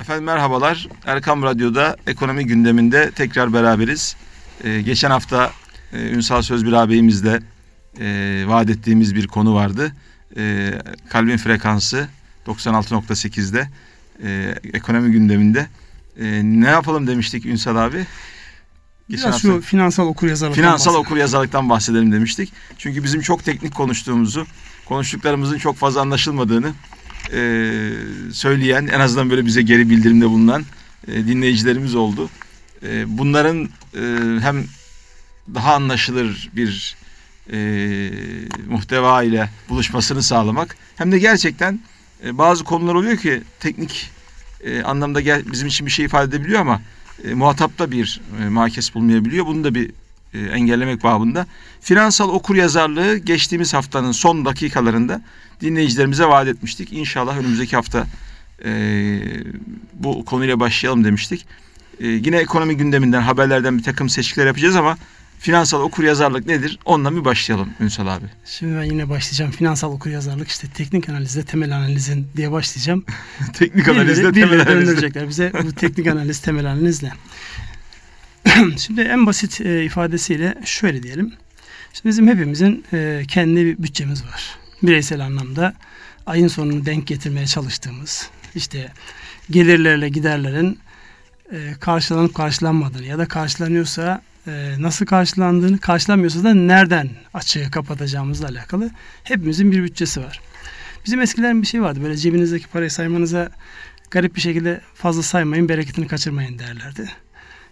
Efendim merhabalar. Erkam Radyo'da ekonomi gündeminde tekrar beraberiz. Ee, geçen hafta e, Ünsal Sözbir ağabeyimizle e, vaat ettiğimiz bir konu vardı. E, kalbin frekansı 96.8'de e, ekonomi gündeminde. E, ne yapalım demiştik Ünsal abi? Geçen Biraz şu finansal okur yazarlıktan Finansal okur yazarlıktan bahsedelim demiştik. Çünkü bizim çok teknik konuştuğumuzu, konuştuklarımızın çok fazla anlaşılmadığını e, söyleyen, en azından böyle bize geri bildirimde bulunan e, dinleyicilerimiz oldu. E, bunların e, hem daha anlaşılır bir e, muhteva ile buluşmasını sağlamak hem de gerçekten e, bazı konular oluyor ki teknik e, anlamda gel, bizim için bir şey ifade edebiliyor ama e, muhatapta bir e, makes bulmayabiliyor. Bunu da bir e, engellemek babında. Finansal okur yazarlığı geçtiğimiz haftanın son dakikalarında dinleyicilerimize vaat etmiştik. İnşallah önümüzdeki hafta e, bu konuyla başlayalım demiştik. E, yine ekonomi gündeminden, haberlerden bir takım seçkiler yapacağız ama finansal okur yazarlık nedir? Onunla bir başlayalım Ünsal abi. Şimdi ben yine başlayacağım. Finansal okur yazarlık işte teknik analizde temel analizin diye başlayacağım. teknik analizde temel analizde. bize bu teknik analiz temel analizle. Şimdi en basit e, ifadesiyle şöyle diyelim. Şimdi bizim hepimizin e, kendi bir bütçemiz var. Bireysel anlamda ayın sonunu denk getirmeye çalıştığımız işte gelirlerle giderlerin e, karşılanıp karşılanmadığını ya da karşılanıyorsa e, nasıl karşılandığını, karşılanmıyorsa da nereden açığı kapatacağımızla alakalı hepimizin bir bütçesi var. Bizim eskiden bir şey vardı böyle cebinizdeki parayı saymanıza garip bir şekilde fazla saymayın bereketini kaçırmayın derlerdi.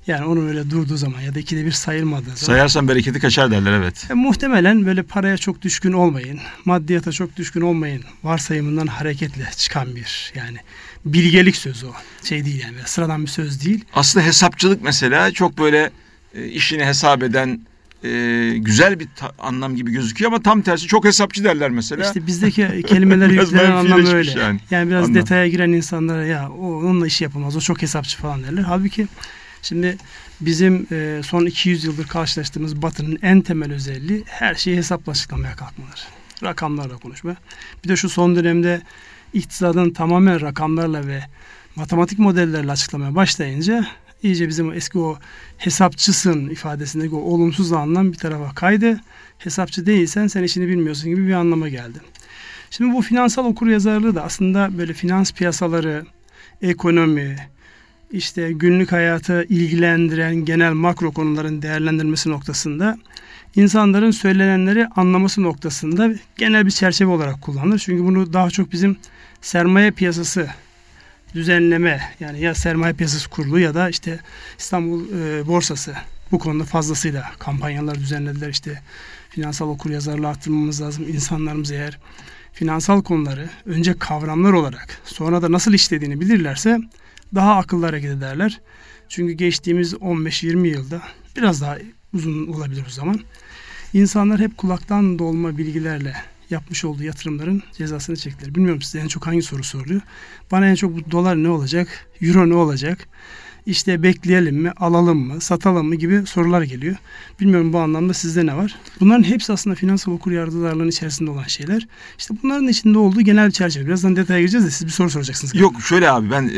Yani onun öyle durduğu zaman ya da ikide bir sayılmadığı zaman. Sayarsan bereketi kaçar derler evet. E, muhtemelen böyle paraya çok düşkün olmayın. Maddiyata çok düşkün olmayın. Varsayımından hareketle çıkan bir yani bilgelik sözü o. Şey değil yani sıradan bir söz değil. Aslında hesapçılık mesela çok böyle e, işini hesap eden e, güzel bir ta- anlam gibi gözüküyor ama tam tersi çok hesapçı derler mesela. İşte bizdeki kelimeleri yüklenen anlam öyle. Yani, yani biraz anlam. detaya giren insanlara ya onunla iş yapamaz o çok hesapçı falan derler. Halbuki Şimdi bizim e, son 200 yıldır karşılaştığımız Batı'nın en temel özelliği her şeyi hesapla açıklamaya kalkmaları. Rakamlarla konuşma. Bir de şu son dönemde iktisadın tamamen rakamlarla ve matematik modellerle açıklamaya başlayınca iyice bizim eski o hesapçısın ifadesindeki o olumsuz anlam bir tarafa kaydı. Hesapçı değilsen sen işini bilmiyorsun gibi bir anlama geldi. Şimdi bu finansal okur yazarlığı da aslında böyle finans piyasaları, ekonomi, işte günlük hayatı ilgilendiren genel makro konuların değerlendirmesi noktasında insanların söylenenleri anlaması noktasında genel bir çerçeve olarak kullanılır. Çünkü bunu daha çok bizim sermaye piyasası düzenleme yani ya sermaye piyasası kurulu ya da işte İstanbul e, borsası bu konuda fazlasıyla kampanyalar düzenlediler. İşte finansal okur yazarlığı arttırmamız lazım. İnsanlarımız eğer finansal konuları önce kavramlar olarak sonra da nasıl işlediğini bilirlerse daha akıllı hareket ederler. Çünkü geçtiğimiz 15-20 yılda biraz daha uzun olabilir o zaman. İnsanlar hep kulaktan dolma bilgilerle yapmış olduğu yatırımların cezasını çektiler. Bilmiyorum size en çok hangi soru soruluyor. Bana en çok bu dolar ne olacak, euro ne olacak, işte bekleyelim mi, alalım mı, satalım mı gibi sorular geliyor. Bilmiyorum bu anlamda sizde ne var? Bunların hepsi aslında finansal okur yardımlarının içerisinde olan şeyler. İşte bunların içinde olduğu genel bir çerçeve. Birazdan detaya gireceğiz de siz bir soru soracaksınız. Yok şöyle abi ben e,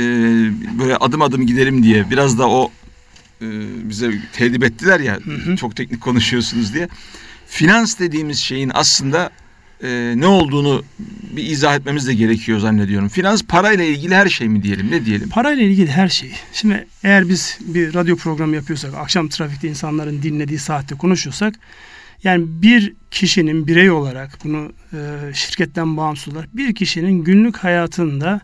böyle adım adım gidelim diye biraz da o e, bize tedip ettiler ya hı hı. çok teknik konuşuyorsunuz diye. Finans dediğimiz şeyin aslında e, ne olduğunu bir izah etmemiz de gerekiyor zannediyorum. Finans parayla ilgili her şey mi diyelim ne diyelim? Parayla ilgili her şey. Şimdi eğer biz bir radyo programı yapıyorsak akşam trafikte insanların dinlediği saatte konuşuyorsak yani bir kişinin birey olarak bunu e, şirketten bağımsız olarak bir kişinin günlük hayatında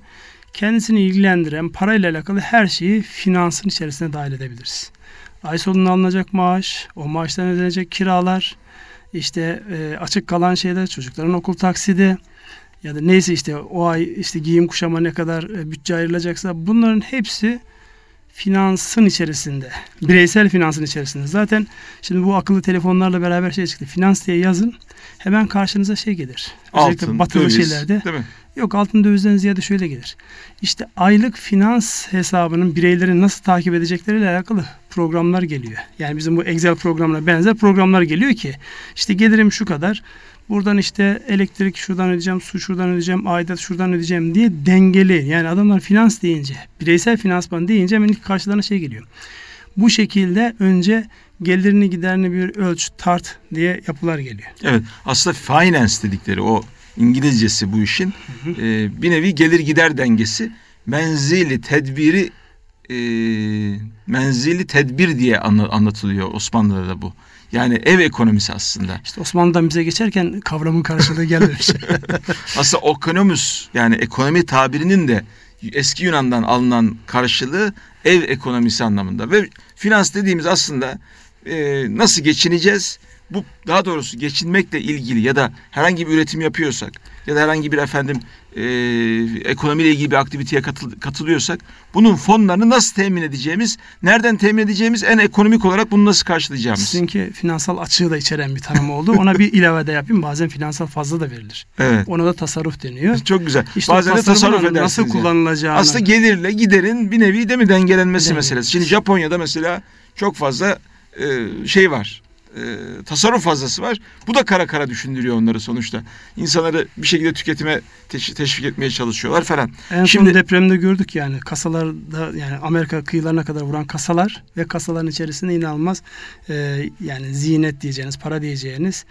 kendisini ilgilendiren parayla alakalı her şeyi finansın içerisine dahil edebiliriz. Ay sonunda alınacak maaş, o maaştan ödenecek kiralar, işte e, açık kalan şeyler çocukların okul taksidi ya da neyse işte o ay işte giyim kuşama ne kadar e, bütçe ayrılacaksa bunların hepsi finansın içerisinde. Bireysel finansın içerisinde. Zaten şimdi bu akıllı telefonlarla beraber şey çıktı. Finans diye yazın. Hemen karşınıza şey gelir. Özellikle Altın, batılı döviz, şeylerde. Değil mi? Yok altın dövizden ziyade şöyle gelir. İşte aylık finans hesabının bireylerin nasıl takip edecekleriyle alakalı programlar geliyor. Yani bizim bu Excel programına benzer programlar geliyor ki işte gelirim şu kadar Buradan işte elektrik şuradan ödeyeceğim, su şuradan ödeyeceğim, aidat şuradan ödeyeceğim diye dengeli. Yani adamlar finans deyince, bireysel finansman deyince hemen ilk karşılarına şey geliyor. Bu şekilde önce gelirini giderini bir ölç, tart diye yapılar geliyor. Evet aslında finance dedikleri o İngilizcesi bu işin hı hı. E, bir nevi gelir gider dengesi menzili tedbiri e, menzili tedbir diye anlatılıyor Osmanlı'da da bu. Yani ev ekonomisi aslında. İşte Osmanlı'dan bize geçerken kavramın karşılığı gelmemiş. aslında ekonomus yani ekonomi tabirinin de eski Yunan'dan alınan karşılığı ev ekonomisi anlamında. Ve finans dediğimiz aslında e, nasıl geçineceğiz? Bu daha doğrusu geçinmekle ilgili ya da herhangi bir üretim yapıyorsak ya da herhangi bir efendim e, ekonomiyle ilgili bir aktiviteye katıl, katılıyorsak bunun fonlarını nasıl temin edeceğimiz, nereden temin edeceğimiz, en ekonomik olarak bunu nasıl karşılayacağımız. Sizinki finansal açığı da içeren bir tanım oldu. Ona bir ilave de yapayım. Bazen finansal fazla da verilir. Evet. Ona da tasarruf deniyor. Çok güzel. İşte Bazen de tasarruf edersiniz. Nasıl kullanılacağını. Aslında gelirle giderin bir nevi de mi dengelenmesi Dengeli. meselesi. Şimdi Japonya'da mesela çok fazla e, şey var e, tasarruf fazlası var. Bu da kara kara düşündürüyor onları sonuçta. İnsanları bir şekilde tüketime teş- teşvik etmeye çalışıyorlar falan. En Şimdi son depremde gördük yani kasalarda yani Amerika kıyılarına kadar vuran kasalar ve kasaların içerisinde inanılmaz e, yani zinet diyeceğiniz, para diyeceğiniz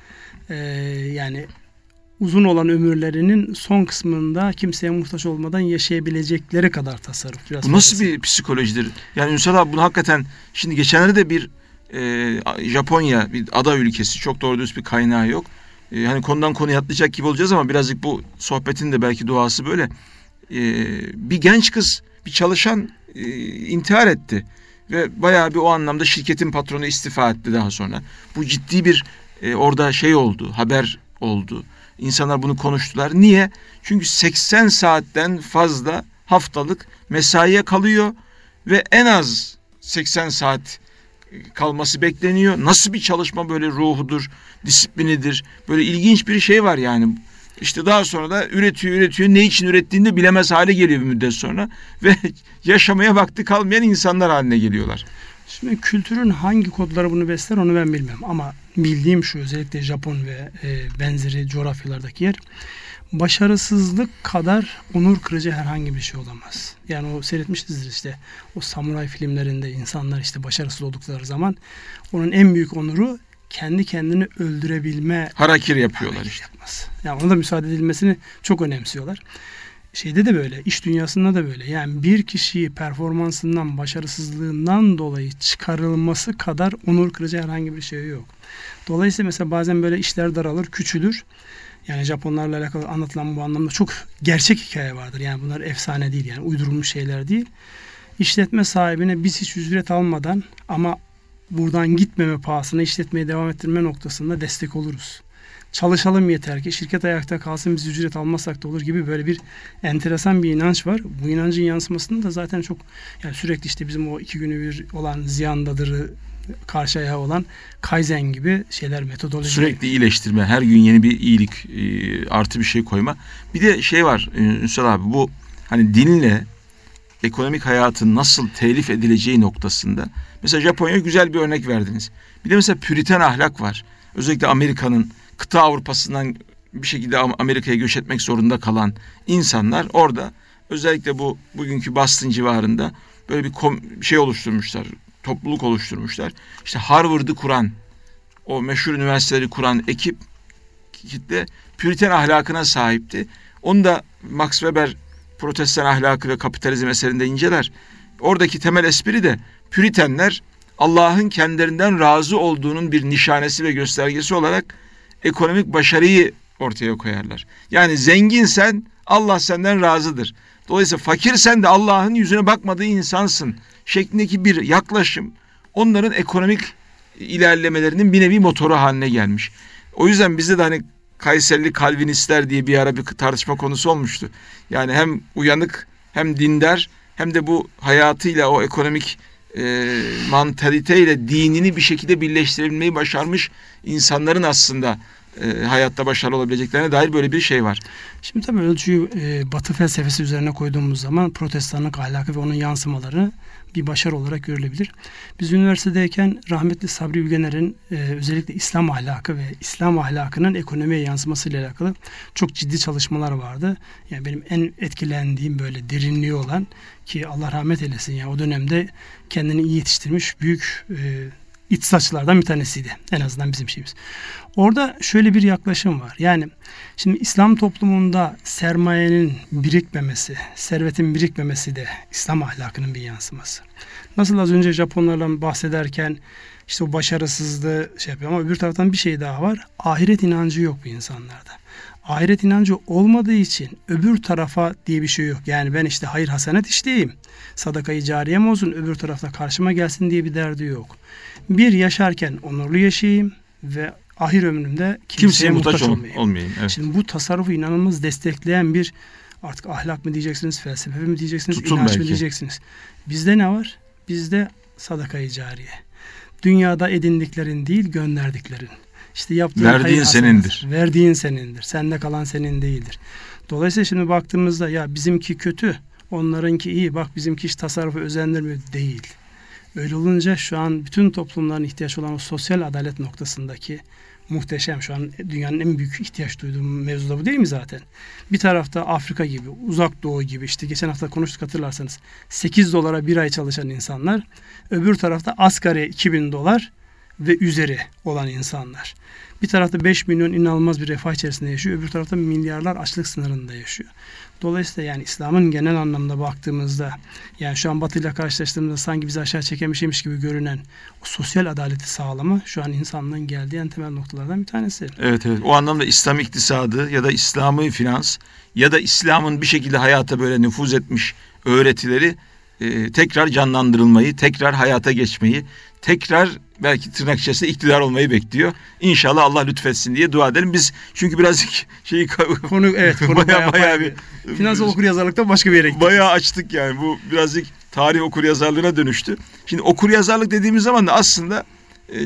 e, yani uzun olan ömürlerinin son kısmında kimseye muhtaç olmadan yaşayabilecekleri kadar tasarruf. Biraz Bu nasıl fazlası. bir psikolojidir? Yani Ünsal abi bunu hakikaten şimdi geçenlerde de bir e, Japonya bir ada ülkesi çok doğru düz bir kaynağı yok. E, hani konudan konuya atlayacak gibi olacağız ama birazcık bu sohbetin de belki doğası böyle. E, bir genç kız bir çalışan e, intihar etti ve bayağı bir o anlamda şirketin patronu istifa etti daha sonra. Bu ciddi bir e, orada şey oldu haber oldu. İnsanlar bunu konuştular. Niye? Çünkü 80 saatten fazla haftalık mesaiye kalıyor ve en az 80 saat kalması bekleniyor. Nasıl bir çalışma böyle ruhudur, disiplinidir. Böyle ilginç bir şey var yani. İşte daha sonra da üretiyor üretiyor ne için ürettiğini de bilemez hale geliyor bir müddet sonra ve yaşamaya vakti kalmayan insanlar haline geliyorlar. Şimdi kültürün hangi kodları bunu besler onu ben bilmem ama bildiğim şu özellikle Japon ve e, benzeri coğrafyalardaki yer başarısızlık kadar onur kırıcı herhangi bir şey olamaz. Yani o seyretmişizdir işte o samuray filmlerinde insanlar işte başarısız oldukları zaman onun en büyük onuru kendi kendini öldürebilme harakir yapıyorlar işte. Yapması. Yani ona da müsaade edilmesini çok önemsiyorlar. Şeyde de böyle, iş dünyasında da böyle. Yani bir kişiyi performansından, başarısızlığından dolayı çıkarılması kadar onur kırıcı herhangi bir şey yok. Dolayısıyla mesela bazen böyle işler daralır, küçülür. Yani Japonlarla alakalı anlatılan bu anlamda çok gerçek hikaye vardır. Yani bunlar efsane değil yani uydurulmuş şeyler değil. İşletme sahibine biz hiç ücret almadan ama buradan gitmeme pahasına işletmeyi devam ettirme noktasında destek oluruz. Çalışalım yeter ki şirket ayakta kalsın biz ücret almasak da olur gibi böyle bir enteresan bir inanç var. Bu inancın yansımasında da zaten çok yani sürekli işte bizim o iki günü bir olan ziyandadırı karşı ayağı olan Kaizen gibi şeyler metodoloji. Sürekli iyileştirme, her gün yeni bir iyilik e, artı bir şey koyma. Bir de şey var e, Ünsal abi bu hani dinle ekonomik hayatın nasıl telif edileceği noktasında. Mesela Japonya güzel bir örnek verdiniz. Bir de mesela püriten ahlak var. Özellikle Amerika'nın kıta Avrupa'sından bir şekilde Amerika'ya göç etmek zorunda kalan insanlar orada özellikle bu bugünkü Boston civarında böyle bir kom, şey oluşturmuşlar topluluk oluşturmuşlar. İşte Harvard'ı kuran, o meşhur üniversiteleri kuran ekip kitle Püriten ahlakına sahipti. Onu da Max Weber protestan ahlakı ve kapitalizm eserinde inceler. Oradaki temel espri de Püritenler Allah'ın kendilerinden razı olduğunun bir nişanesi ve göstergesi olarak ekonomik başarıyı ortaya koyarlar. Yani zenginsen Allah senden razıdır. Dolayısıyla fakirsen de Allah'ın yüzüne bakmadığı insansın şeklindeki bir yaklaşım onların ekonomik ilerlemelerinin bir nevi motoru haline gelmiş. O yüzden bizde de hani Kayserili Kalvinistler diye bir ara bir tartışma konusu olmuştu. Yani hem uyanık hem dindar hem de bu hayatıyla o ekonomik e, mantaliteyle dinini bir şekilde birleştirebilmeyi başarmış insanların aslında e, hayatta başarılı olabileceklerine dair böyle bir şey var. Şimdi tabii ölçüyü e, Batı felsefesi üzerine koyduğumuz zaman protestanlık ahlakı ve onun yansımaları bir başarı olarak görülebilir. Biz üniversitedeyken rahmetli Sabri Ülgener'in e, özellikle İslam ahlakı ve İslam ahlakının ekonomiye yansıması ile alakalı çok ciddi çalışmalar vardı. Yani benim en etkilendiğim böyle derinliği olan ki Allah rahmet eylesin yani o dönemde kendini iyi yetiştirmiş büyük e, iktisatçılardan bir tanesiydi. En azından bizim şeyimiz. Orada şöyle bir yaklaşım var. Yani şimdi İslam toplumunda sermayenin birikmemesi, servetin birikmemesi de İslam ahlakının bir yansıması. Nasıl az önce Japonlarla bahsederken işte o başarısızlığı şey yapıyor ama öbür taraftan bir şey daha var. Ahiret inancı yok bu insanlarda. Ahiret inancı olmadığı için öbür tarafa diye bir şey yok. Yani ben işte hayır hasenet işleyeyim. Sadakayı cariyem olsun öbür tarafta karşıma gelsin diye bir derdi yok. Bir yaşarken onurlu yaşayayım ve ahir ömrümde kimseye, kimseye muhtaç, muhtaç olmayayım. olmayayım evet. Şimdi bu tasarrufu inanılmaz destekleyen bir artık ahlak mı diyeceksiniz, felsefe mi diyeceksiniz, Tutun inanç belki. mı diyeceksiniz. Bizde ne var? Bizde sadakayı cariye. Dünyada edindiklerin değil, gönderdiklerin. İşte yaptığın verdiğin senindir. Verdiğin senindir. Sende kalan senin değildir. Dolayısıyla şimdi baktığımızda ya bizimki kötü, onlarınki iyi. Bak bizimki hiç tasarrufu özendirmiyor değil. Öyle olunca şu an bütün toplumların ihtiyaç olan o sosyal adalet noktasındaki muhteşem şu an dünyanın en büyük ihtiyaç duyduğu mevzu da bu değil mi zaten? Bir tarafta Afrika gibi, uzak doğu gibi işte geçen hafta konuştuk hatırlarsanız 8 dolara bir ay çalışan insanlar, öbür tarafta asgari 2000 dolar ve üzeri olan insanlar. Bir tarafta 5 milyon inanılmaz bir refah içerisinde yaşıyor. Öbür tarafta milyarlar açlık sınırında yaşıyor. Dolayısıyla yani İslam'ın genel anlamda baktığımızda yani şu an Batı ile karşılaştığımızda sanki bizi aşağı çekemişmiş gibi görünen o sosyal adaleti sağlama şu an insanlığın geldiği en temel noktalardan bir tanesi. Evet evet o anlamda İslam iktisadı ya da İslami finans ya da İslam'ın bir şekilde hayata böyle nüfuz etmiş öğretileri e, tekrar canlandırılmayı, tekrar hayata geçmeyi, tekrar belki tırnak içerisinde iktidar olmayı bekliyor. İnşallah Allah lütfetsin diye dua edelim. Biz çünkü birazcık şeyi konu evet konu bayağı, bayağı, bayağı bir finansal okur yazarlıkta başka bir yere gittik. Bayağı açtık yani. Bu birazcık tarih okur yazarlığına dönüştü. Şimdi okur yazarlık dediğimiz zaman da aslında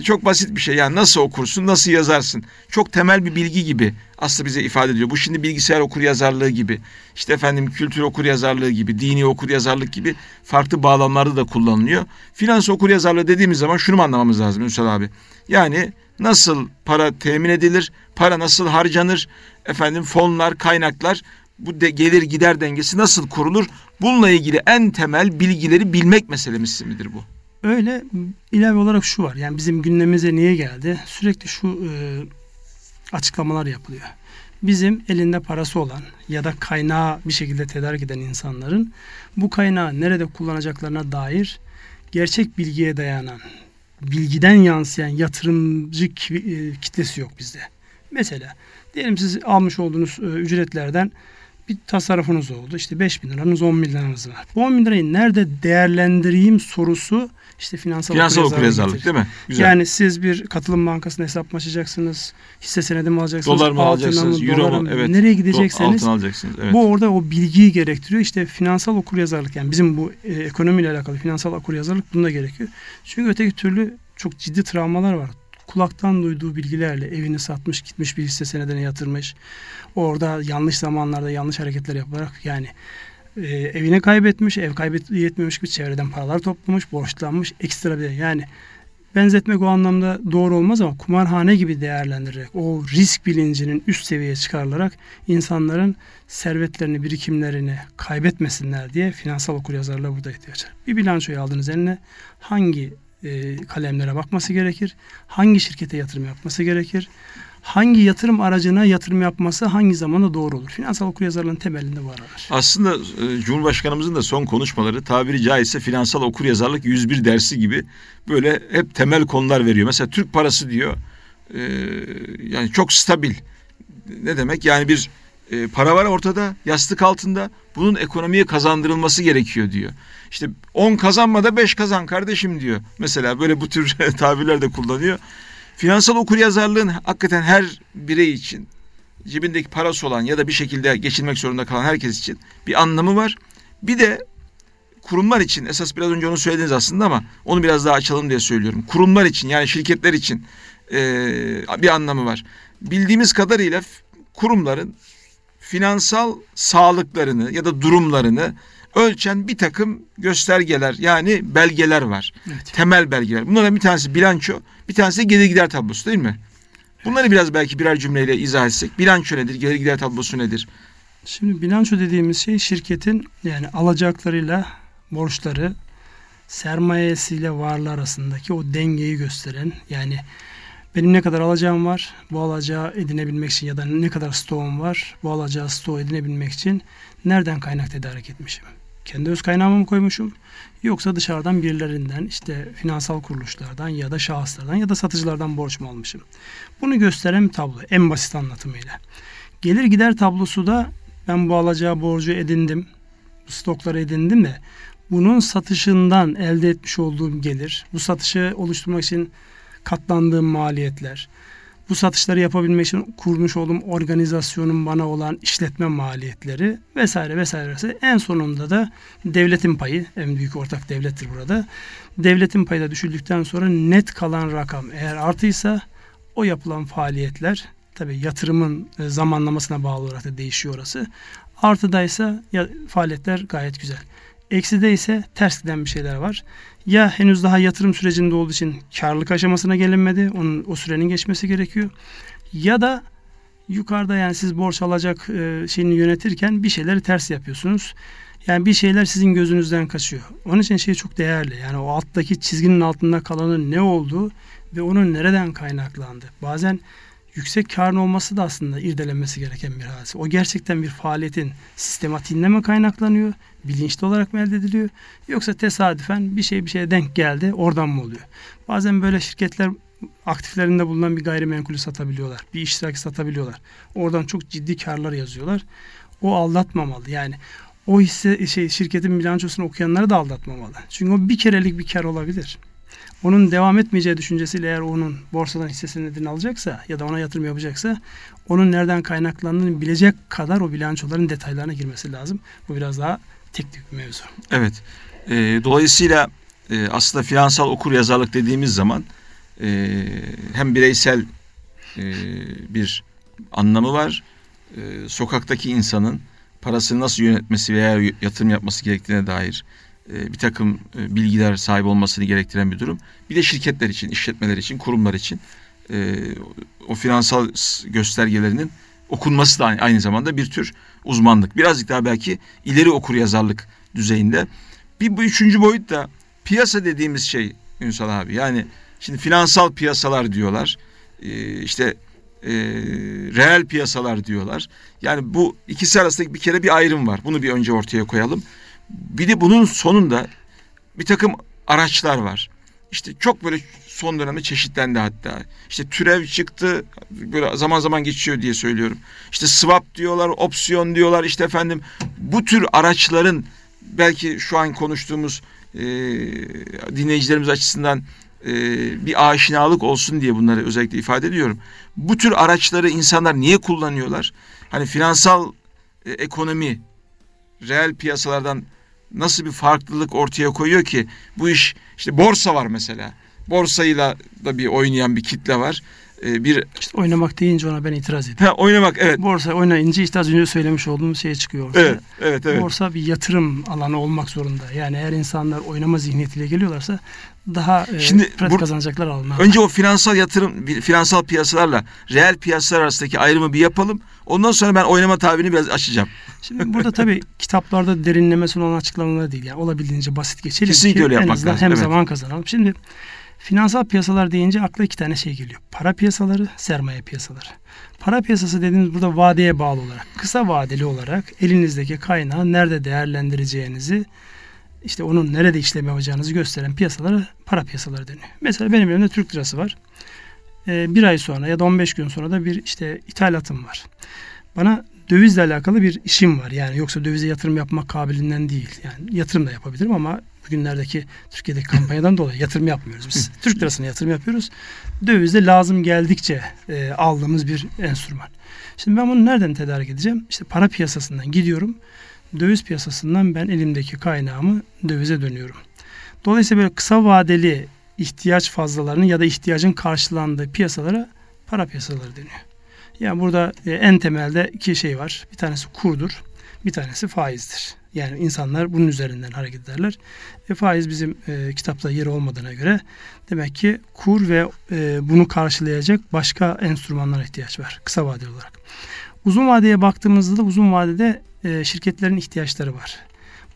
çok basit bir şey. Yani nasıl okursun, nasıl yazarsın? Çok temel bir bilgi gibi aslında bize ifade ediyor. Bu şimdi bilgisayar okur yazarlığı gibi, işte efendim kültür okur yazarlığı gibi, dini okur yazarlık gibi farklı bağlamlarda da kullanılıyor. Finans okur yazarlığı dediğimiz zaman şunu anlamamız lazım Ünsal abi? Yani nasıl para temin edilir, para nasıl harcanır, efendim fonlar, kaynaklar, bu de gelir gider dengesi nasıl kurulur? Bununla ilgili en temel bilgileri bilmek meselemiz midir bu? Öyle ilave olarak şu var. Yani bizim gündemimize niye geldi? Sürekli şu e, açıklamalar yapılıyor. Bizim elinde parası olan ya da kaynağı bir şekilde tedarik eden insanların bu kaynağı nerede kullanacaklarına dair gerçek bilgiye dayanan, bilgiden yansıyan yatırımcı e, kitlesi yok bizde. Mesela diyelim siz almış olduğunuz e, ücretlerden bir tasarrufunuz oldu. İşte 5 bin liranız 10 bin liranız var. Bu 10 bin lirayı nerede değerlendireyim sorusu işte finansal, finansal okuryazarlık değil mi? Güzel. Yani siz bir katılım bankasına hesap açacaksınız? Hisse senedi mi alacaksınız? Dolar mı alacaksınız? Mı, euro mu? Evet. Nereye gidecekseniz altın alacaksınız. Evet. bu orada o bilgiyi gerektiriyor. İşte finansal okuryazarlık yani bizim bu e, ekonomiyle alakalı finansal okuryazarlık bunda gerekiyor. Çünkü öteki türlü çok ciddi travmalar var kulaktan duyduğu bilgilerle evini satmış gitmiş bir hisse senedine yatırmış. Orada yanlış zamanlarda yanlış hareketler yaparak yani e, evini kaybetmiş, ev kaybetmemiş gibi çevreden paralar toplamış, borçlanmış, ekstra bir yani benzetmek o anlamda doğru olmaz ama kumarhane gibi değerlendirerek o risk bilincinin üst seviyeye çıkarılarak insanların servetlerini, birikimlerini kaybetmesinler diye finansal okuryazarlığa burada ihtiyaç var. Bir bilançoyu aldığınız eline hangi e, kalemlere bakması gerekir? Hangi şirkete yatırım yapması gerekir? hangi yatırım aracına yatırım yapması hangi zamanda doğru olur? Finansal okuryazarlığın temelinde var. Aslında e, Cumhurbaşkanımızın da son konuşmaları tabiri caizse finansal okuryazarlık 101 dersi gibi böyle hep temel konular veriyor. Mesela Türk parası diyor e, yani çok stabil. Ne demek? Yani bir e, para var ortada yastık altında bunun ekonomiye kazandırılması gerekiyor diyor. İşte 10 kazanma da 5 kazan kardeşim diyor. Mesela böyle bu tür tabirler de kullanıyor. Finansal okuryazarlığın hakikaten her birey için cebindeki parası olan ya da bir şekilde geçinmek zorunda kalan herkes için bir anlamı var. Bir de kurumlar için esas biraz önce onu söylediniz aslında ama onu biraz daha açalım diye söylüyorum. Kurumlar için yani şirketler için e, bir anlamı var. Bildiğimiz kadarıyla kurumların finansal sağlıklarını ya da durumlarını ölçen bir takım göstergeler yani belgeler var. Evet. Temel belgeler. Bunlardan bir tanesi bilanço, bir tanesi gelir gider tablosu değil mi? Bunları biraz belki birer cümleyle izah etsek. Bilanço nedir? Gelir gider tablosu nedir? Şimdi bilanço dediğimiz şey şirketin yani alacaklarıyla borçları sermayesiyle varlığı arasındaki o dengeyi gösteren yani benim ne kadar alacağım var bu alacağı edinebilmek için ya da ne kadar stoğum var bu alacağı stoğu edinebilmek için nereden kaynak tedarik etmişim? Kendi öz kaynağımı mı koymuşum? Yoksa dışarıdan birilerinden işte finansal kuruluşlardan ya da şahıslardan ya da satıcılardan borç mu almışım? Bunu gösteren bir tablo en basit anlatımıyla. Gelir gider tablosu da ben bu alacağı borcu edindim, stokları edindim de bunun satışından elde etmiş olduğum gelir, bu satışı oluşturmak için katlandığım maliyetler, bu satışları yapabilmek için kurmuş olduğum organizasyonun bana olan işletme maliyetleri vesaire vesaire. En sonunda da devletin payı, en büyük ortak devlettir burada. Devletin payı da düşüldükten sonra net kalan rakam eğer artıysa o yapılan faaliyetler tabi yatırımın e, zamanlamasına bağlı olarak da değişiyor orası. Artıdaysa ya, faaliyetler gayet güzel. Ekside ise ters giden bir şeyler var. Ya henüz daha yatırım sürecinde olduğu için karlılık aşamasına gelinmedi. Onun o sürenin geçmesi gerekiyor. Ya da yukarıda yani siz borç alacak e, şeyini yönetirken bir şeyleri ters yapıyorsunuz. Yani bir şeyler sizin gözünüzden kaçıyor. Onun için şey çok değerli. Yani o alttaki çizginin altında kalanın ne olduğu ve onun nereden kaynaklandı. Bazen yüksek karın olması da aslında irdelenmesi gereken bir hadise. O gerçekten bir faaliyetin sistematiğinde mi kaynaklanıyor? Bilinçli olarak mı elde ediliyor? Yoksa tesadüfen bir şey bir şeye denk geldi oradan mı oluyor? Bazen böyle şirketler aktiflerinde bulunan bir gayrimenkulü satabiliyorlar. Bir iştiraki satabiliyorlar. Oradan çok ciddi karlar yazıyorlar. O aldatmamalı. Yani o hisse şey şirketin bilançosunu okuyanları da aldatmamalı. Çünkü o bir kerelik bir kar olabilir onun devam etmeyeceği düşüncesiyle eğer onun borsadan hissesini nedeni alacaksa ya da ona yatırım yapacaksa onun nereden kaynaklandığını bilecek kadar o bilançoların detaylarına girmesi lazım. Bu biraz daha teknik bir mevzu. Evet. E, dolayısıyla e, aslında finansal okur yazarlık dediğimiz zaman e, hem bireysel e, bir anlamı var. E, sokaktaki insanın parasını nasıl yönetmesi veya yatırım yapması gerektiğine dair bir takım e, bilgiler sahip olmasını gerektiren bir durum. Bir de şirketler için, işletmeler için, kurumlar için e, o finansal göstergelerinin okunması da aynı zamanda bir tür uzmanlık. Birazcık daha belki ileri okur yazarlık düzeyinde. Bir bu üçüncü boyut da piyasa dediğimiz şey Ünsal abi. Yani şimdi finansal piyasalar diyorlar. işte reel piyasalar diyorlar. Yani bu ikisi arasındaki bir kere bir ayrım var. Bunu bir önce ortaya koyalım. Bir de bunun sonunda bir takım araçlar var. İşte çok böyle son dönemde çeşitlendi hatta. İşte türev çıktı böyle zaman zaman geçiyor diye söylüyorum. İşte swap diyorlar, opsiyon diyorlar. İşte efendim bu tür araçların belki şu an konuştuğumuz e, dinleyicilerimiz açısından e, bir aşinalık olsun diye bunları özellikle ifade ediyorum. Bu tür araçları insanlar niye kullanıyorlar? Hani finansal e, ekonomi reel piyasalardan nasıl bir farklılık ortaya koyuyor ki bu iş işte borsa var mesela. Borsayla da bir oynayan bir kitle var. Ee, bir işte oynamak deyince ona ben itiraz ediyorum. Ha, oynamak evet. Borsa oynayınca işte az önce söylemiş olduğum şeye çıkıyor ortaya. Evet, evet, evet. Borsa bir yatırım alanı olmak zorunda. Yani eğer insanlar oynama zihniyetiyle geliyorlarsa daha e, Şimdi pratik bu, kazanacaklar almalı. Önce o finansal yatırım, finansal piyasalarla reel piyasalar arasındaki ayrımı bir yapalım. Ondan sonra ben oynama tabirini biraz açacağım. Şimdi burada tabii kitaplarda derinlemesine olan açıklamalar değil. Yani olabildiğince basit geçelim Kesinlikle ki öyle yapmak en azından lazım. hem evet. zaman kazanalım. Şimdi finansal piyasalar deyince akla iki tane şey geliyor. Para piyasaları, sermaye piyasaları. Para piyasası dediğimiz burada vadeye bağlı olarak, kısa vadeli olarak elinizdeki kaynağı nerede değerlendireceğinizi işte onun nerede işlem yapacağınızı gösteren piyasaları para piyasaları deniyor. Mesela benim elimde Türk lirası var. Ee, bir ay sonra ya da 15 gün sonra da bir işte ithalatım var. Bana dövizle alakalı bir işim var. Yani yoksa dövize yatırım yapmak kabiliğinden değil. Yani yatırım da yapabilirim ama bugünlerdeki Türkiye'deki kampanyadan dolayı yatırım yapmıyoruz biz. Türk lirasına yatırım yapıyoruz. Dövizde lazım geldikçe e, aldığımız bir enstrüman. Şimdi ben bunu nereden tedarik edeceğim? İşte para piyasasından gidiyorum. Döviz piyasasından ben elimdeki kaynağımı dövize dönüyorum. Dolayısıyla böyle kısa vadeli ihtiyaç fazlalarının ya da ihtiyacın karşılandığı piyasalara para piyasaları deniyor. Yani burada e, en temelde iki şey var. Bir tanesi kurdur, bir tanesi faizdir. Yani insanlar bunun üzerinden hareket ederler. E, faiz bizim e, kitapta yeri olmadığına göre demek ki kur ve e, bunu karşılayacak başka enstrümanlara ihtiyaç var kısa vadeli olarak. Uzun vadeye baktığımızda da uzun vadede e, şirketlerin ihtiyaçları var.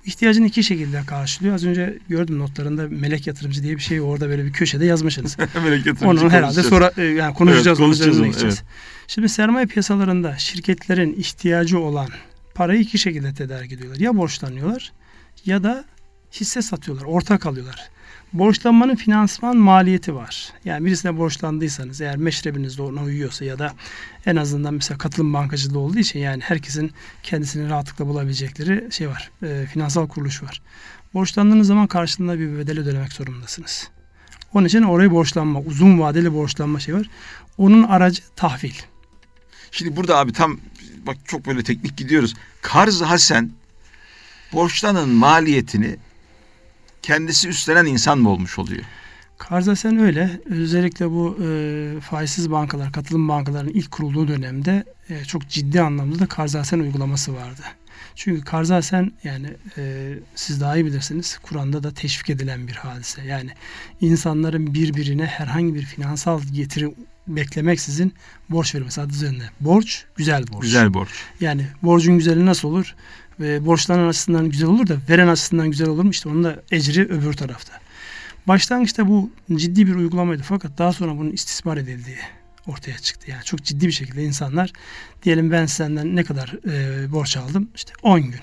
İhtiyacını iki şekilde karşılıyor. Az önce gördüm notlarında melek yatırımcı diye bir şey orada böyle bir köşede yazmışsınız. melek yatırımcı Onu herhalde sonra e, yani konuşacağız. Evet, konuşacağız onu, evet. Şimdi sermaye piyasalarında şirketlerin ihtiyacı olan parayı iki şekilde tedarik ediyorlar. Ya borçlanıyorlar ya da hisse satıyorlar, ortak alıyorlar. Borçlanmanın finansman maliyeti var. Yani birisine borçlandıysanız eğer meşrebiniz de ona uyuyorsa ya da en azından mesela katılım bankacılığı olduğu için yani herkesin kendisini rahatlıkla bulabilecekleri şey var. E, finansal kuruluş var. Borçlandığınız zaman karşılığında bir bedel ödemek zorundasınız. Onun için orayı borçlanma, uzun vadeli borçlanma şey var. Onun aracı tahvil. Şimdi burada abi tam bak çok böyle teknik gidiyoruz. Karz Hasen borçlanın maliyetini kendisi üstlenen insan mı olmuş oluyor? Karzasen öyle. Özellikle bu e, faizsiz bankalar, katılım bankalarının ilk kurulduğu dönemde e, çok ciddi anlamda da Karzasen uygulaması vardı. Çünkü Karzasen yani e, siz daha iyi bilirsiniz Kur'an'da da teşvik edilen bir hadise. Yani insanların birbirine herhangi bir finansal getiri beklemeksizin borç vermesi adı üzerinde. Borç güzel borç. Güzel borç. Yani borcun güzeli nasıl olur? Ve borçlanan açısından güzel olur da veren açısından güzel olur mu? İşte onun da ecri öbür tarafta. Başlangıçta bu ciddi bir uygulamaydı fakat daha sonra bunun istismar edildiği ortaya çıktı. Yani çok ciddi bir şekilde insanlar diyelim ben senden ne kadar e, borç aldım? İşte 10 gün.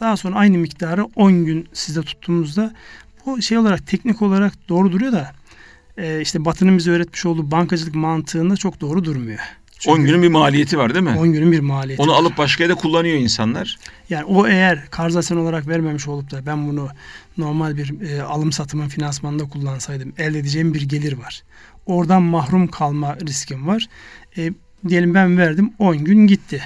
Daha sonra aynı miktarı 10 gün sizde tuttuğumuzda bu şey olarak teknik olarak doğru duruyor da e, işte Batı'nın bize öğretmiş olduğu bankacılık mantığında çok doğru durmuyor. Çünkü 10 günün bir maliyeti var değil mi? 10 günün bir maliyeti Onu var. alıp başka yerde kullanıyor insanlar. Yani o eğer karzasyon olarak vermemiş olup da ben bunu normal bir e, alım satımın finansmanında kullansaydım elde edeceğim bir gelir var. Oradan mahrum kalma riskim var. E, diyelim ben verdim 10 gün gitti.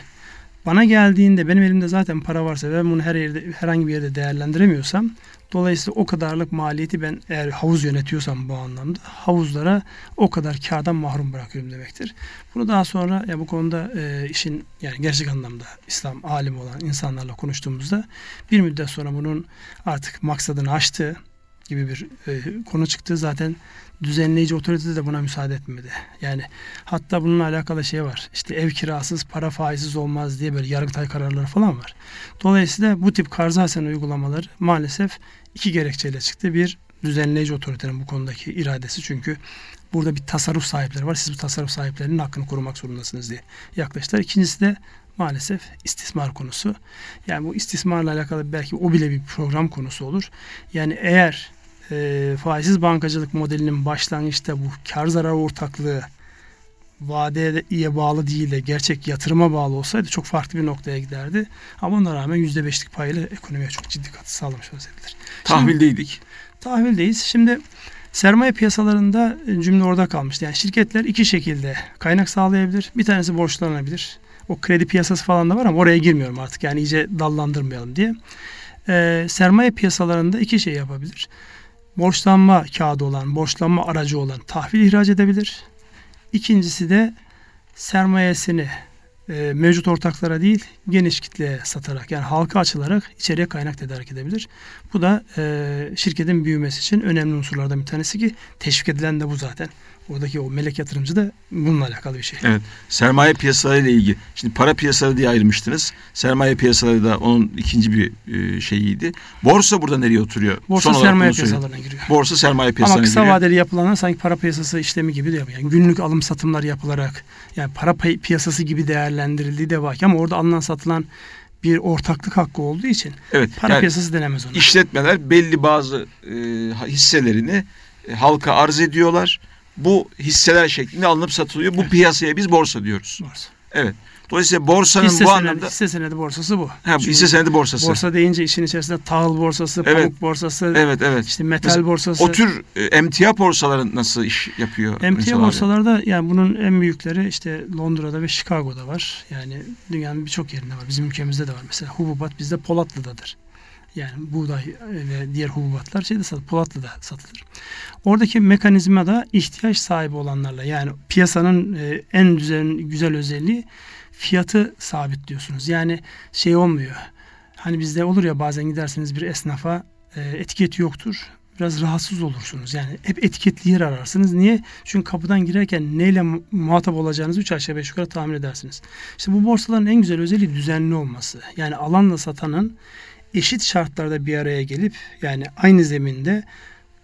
Bana geldiğinde benim elimde zaten para varsa ben bunu her yerde herhangi bir yerde değerlendiremiyorsam Dolayısıyla o kadarlık maliyeti ben eğer havuz yönetiyorsam bu anlamda havuzlara o kadar kardan mahrum bırakıyorum demektir. Bunu daha sonra ya bu konuda e, işin yani gerçek anlamda İslam alim olan insanlarla konuştuğumuzda bir müddet sonra bunun artık maksadını aştığı gibi bir e, konu çıktı. Zaten düzenleyici otorite de buna müsaade etmedi. Yani hatta bununla alakalı şey var. İşte ev kirasız, para faizsiz olmaz diye böyle yargıtay kararları falan var. Dolayısıyla bu tip karzasen uygulamalar maalesef iki gerekçeyle çıktı. Bir, düzenleyici otoritenin bu konudaki iradesi. Çünkü burada bir tasarruf sahipleri var. Siz bu tasarruf sahiplerinin hakkını korumak zorundasınız diye yaklaştılar. İkincisi de maalesef istismar konusu. Yani bu istismarla alakalı belki o bile bir program konusu olur. Yani eğer e, faizsiz bankacılık modelinin başlangıçta bu kar zarar ortaklığı vadeye bağlı değil de gerçek yatırıma bağlı olsaydı çok farklı bir noktaya giderdi. Ama ona rağmen %5'lik payıyla ekonomiye çok ciddi katkı sağlamış olabilir. Tahvildeydik. tahvildeyiz. Şimdi sermaye piyasalarında cümle orada kalmıştı. Yani şirketler iki şekilde kaynak sağlayabilir. Bir tanesi borçlanabilir. O kredi piyasası falan da var ama oraya girmiyorum artık. Yani iyice dallandırmayalım diye. Ee, sermaye piyasalarında iki şey yapabilir. Borçlanma kağıdı olan, borçlanma aracı olan tahvil ihraç edebilir İkincisi de sermayesini e, mevcut ortaklara değil geniş kitleye satarak yani halka açılarak içeriye kaynak tedarik edebilir. Bu da e, şirketin büyümesi için önemli unsurlardan bir tanesi ki teşvik edilen de bu zaten. Oradaki o melek yatırımcı da bununla alakalı bir şey. Evet. Sermaye piyasaları ile ilgili. Şimdi para piyasaları diye ayırmıştınız. Sermaye piyasaları da onun ikinci bir e, şeyiydi. Borsa burada nereye oturuyor? Borsa Son sermaye piyasalarına giriyor. Borsa sermaye piyasalarına giriyor. Ama kısa vadeli yapılanlar sanki para piyasası işlemi gibi de yapıyor. Yani günlük alım satımlar yapılarak yani para piyasası gibi değerlendirildiği de var. Ama orada alınan satılan bir ortaklık hakkı olduğu için evet, para yani piyasası denemez ona. İşletmeler belli bazı e, hisselerini e, halka arz ediyorlar bu hisseler şeklinde alınıp satılıyor. Bu evet. piyasaya biz borsa diyoruz. Borsa. Evet. Dolayısıyla borsanın hisse bu senedi, anlamda... Hisse senedi borsası bu. Ha, hisse senedi borsası. Borsa deyince işin içerisinde tahıl borsası, evet. pamuk borsası, evet, evet. işte metal Mesela, borsası. O tür e, emtia borsaları nasıl iş yapıyor? Emtia borsalarda yani bunun en büyükleri işte Londra'da ve Chicago'da var. Yani dünyanın birçok yerinde var. Bizim ülkemizde de var. Mesela Hububat bizde Polatlı'dadır. Yani buğday ve diğer hububatlar şeyde satılır, Polatlı'da satılır. Oradaki mekanizma da ihtiyaç sahibi olanlarla yani piyasanın e, en düzen, güzel özelliği fiyatı sabitliyorsunuz. Yani şey olmuyor. Hani bizde olur ya bazen gidersiniz bir esnafa e, etiketi yoktur. Biraz rahatsız olursunuz. Yani hep etiketli yer ararsınız. Niye? Çünkü kapıdan girerken neyle muhatap olacağınızı 3 aşağı 5 yukarı tahmin edersiniz. İşte bu borsaların en güzel özelliği düzenli olması. Yani alanla satanın eşit şartlarda bir araya gelip yani aynı zeminde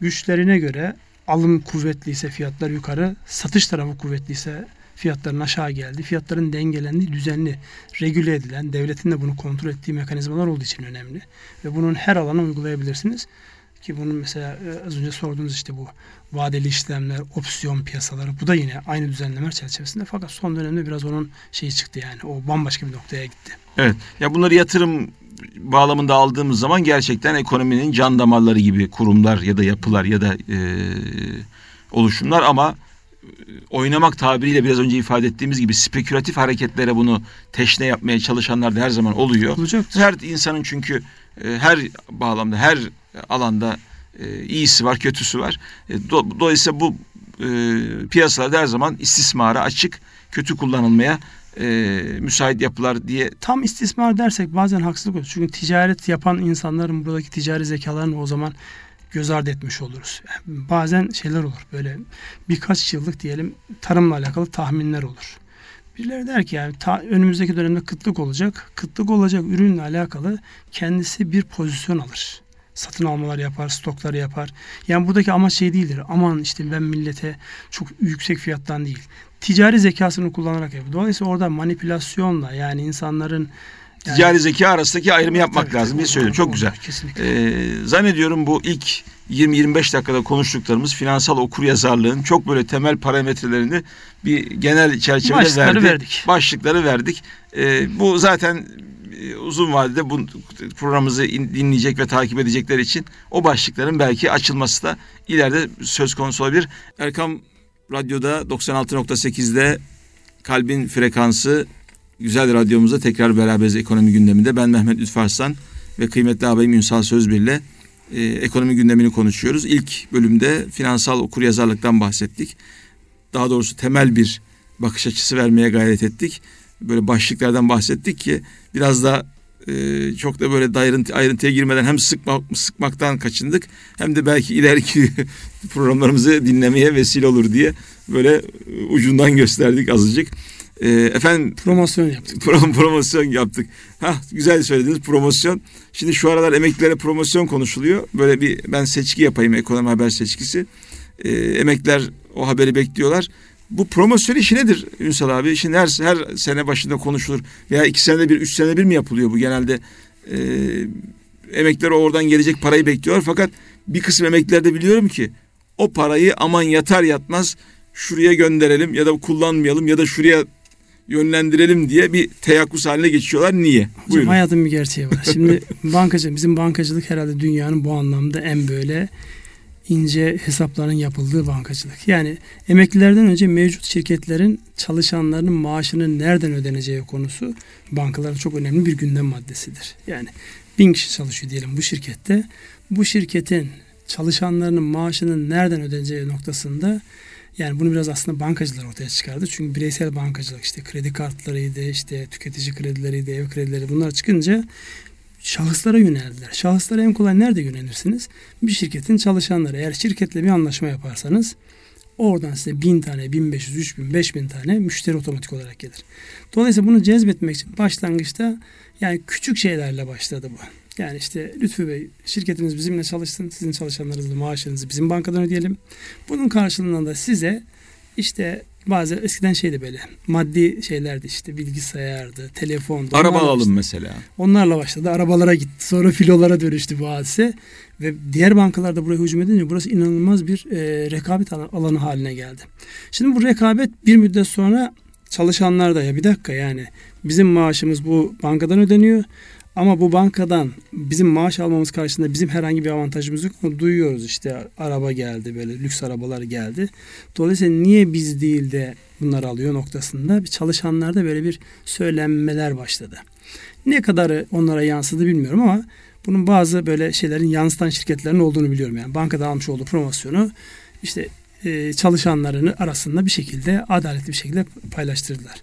güçlerine göre alım kuvvetliyse fiyatlar yukarı, satış tarafı kuvvetliyse fiyatların aşağı geldi. Fiyatların dengelendiği, düzenli, regüle edilen, devletin de bunu kontrol ettiği mekanizmalar olduğu için önemli. Ve bunun her alana uygulayabilirsiniz. Ki bunun mesela e, az önce sorduğunuz işte bu vadeli işlemler, opsiyon piyasaları bu da yine aynı düzenlemeler çerçevesinde fakat son dönemde biraz onun şeyi çıktı yani o bambaşka bir noktaya gitti. Evet. Ya bunları yatırım bağlamında aldığımız zaman gerçekten ekonominin can damarları gibi kurumlar ya da yapılar ya da e, oluşumlar ama oynamak tabiriyle biraz önce ifade ettiğimiz gibi spekülatif hareketlere bunu teşne yapmaya çalışanlar da her zaman oluyor. Olacaktır. Her insanın çünkü e, her bağlamda, her alanda e, iyisi var, kötüsü var. E, dolayısıyla bu piyasalarda her zaman istismara açık, kötü kullanılmaya müsait yapılar diye. Tam istismar dersek bazen haksızlık olur. Çünkü ticaret yapan insanların buradaki ticari zekalarını o zaman göz ardı etmiş oluruz. Yani bazen şeyler olur böyle birkaç yıllık diyelim tarımla alakalı tahminler olur. Birileri der ki yani ta, önümüzdeki dönemde kıtlık olacak. Kıtlık olacak ürünle alakalı kendisi bir pozisyon alır. Satın almalar yapar, stokları yapar. Yani buradaki amaç şey değildir. Aman işte ben millete çok yüksek fiyattan değil. Ticari zekasını kullanarak yapıyor. Dolayısıyla orada manipülasyonla yani insanların yani, ticari zeka arasındaki ayrımı yapmak tabii, lazım diye söylüyorum. Çok güzel. Kesinlikle. Ee, zannediyorum bu ilk 20-25 dakikada konuştuklarımız finansal okur yazarlığın çok böyle temel parametrelerini bir genel çerçevede Başlıkları verdik. verdik. Başlıkları verdik. Ee, bu zaten e, uzun vadede bu programımızı dinleyecek ve takip edecekler için o başlıkların belki açılması da ileride söz konusu olabilir. Erkam Radyo'da 96.8'de Kalbin Frekansı güzel radyomuzda tekrar beraberiz ekonomi gündeminde. Ben Mehmet Lütfarslan ve kıymetli ağabeyim Ünsal Sözbir'le e, ekonomi gündemini konuşuyoruz. İlk bölümde finansal okur yazarlıktan bahsettik. Daha doğrusu temel bir bakış açısı vermeye gayret ettik. Böyle başlıklardan bahsettik ki biraz da e, çok da böyle ayrıntı, ayrıntıya girmeden hem sıkma, sıkmaktan kaçındık hem de belki ileriki programlarımızı dinlemeye vesile olur diye böyle ucundan gösterdik azıcık. E, efendim promosyon yaptık. Prom, promosyon yaptık. Ha güzel söylediniz promosyon. Şimdi şu aralar emeklilere promosyon konuşuluyor. Böyle bir ben seçki yapayım ekonomi haber seçkisi. E, emekliler o haberi bekliyorlar. Bu promosyon işi nedir Ünsal abi? Şimdi her, her sene başında konuşulur. Veya iki senede bir, üç senede bir mi yapılıyor bu genelde? E, emekliler oradan gelecek parayı bekliyorlar. Fakat bir kısım emekliler de biliyorum ki o parayı aman yatar yatmaz şuraya gönderelim ya da kullanmayalım ya da şuraya yönlendirelim diye bir teyakkuz haline geçiyorlar. Niye? Hocam Buyurun. hayatın bir gerçeği var. Şimdi bankacı, bizim bankacılık herhalde dünyanın bu anlamda en böyle ince hesapların yapıldığı bankacılık. Yani emeklilerden önce mevcut şirketlerin çalışanlarının maaşının nereden ödeneceği konusu bankaların çok önemli bir gündem maddesidir. Yani bin kişi çalışıyor diyelim bu şirkette. Bu şirketin çalışanlarının maaşının nereden ödeneceği noktasında yani bunu biraz aslında bankacılar ortaya çıkardı. Çünkü bireysel bankacılık işte kredi kartlarıydı, işte tüketici kredileriydi, ev kredileri bunlar çıkınca şahıslara yöneldiler. Şahıslara en kolay nerede yönelirsiniz? Bir şirketin çalışanları. Eğer şirketle bir anlaşma yaparsanız oradan size bin tane, bin beş yüz, üç bin, beş bin tane müşteri otomatik olarak gelir. Dolayısıyla bunu cezbetmek için başlangıçta yani küçük şeylerle başladı bu. Yani işte Lütfü Bey şirketiniz bizimle çalışsın. Sizin çalışanlarınızla maaşınızı bizim bankadan ödeyelim. Bunun karşılığında da size işte bazı eskiden şeydi böyle maddi şeylerdi işte bilgisayardı, telefondu. Araba alalım işte. mesela. Onlarla başladı. Arabalara gitti. Sonra filolara dönüştü bu hadise. Ve diğer bankalarda buraya hücum edince burası inanılmaz bir e, rekabet alanı haline geldi. Şimdi bu rekabet bir müddet sonra çalışanlar da ya bir dakika yani bizim maaşımız bu bankadan ödeniyor. Ama bu bankadan bizim maaş almamız karşısında bizim herhangi bir avantajımız yok mu? Duyuyoruz işte araba geldi böyle lüks arabalar geldi. Dolayısıyla niye biz değil de bunlar alıyor noktasında bir çalışanlarda böyle bir söylenmeler başladı. Ne kadar onlara yansıdı bilmiyorum ama Bunun bazı böyle şeylerin yansıtan şirketlerin olduğunu biliyorum. Yani bankada almış olduğu promosyonu işte e, çalışanlarını arasında bir şekilde adaletli bir şekilde paylaştırdılar.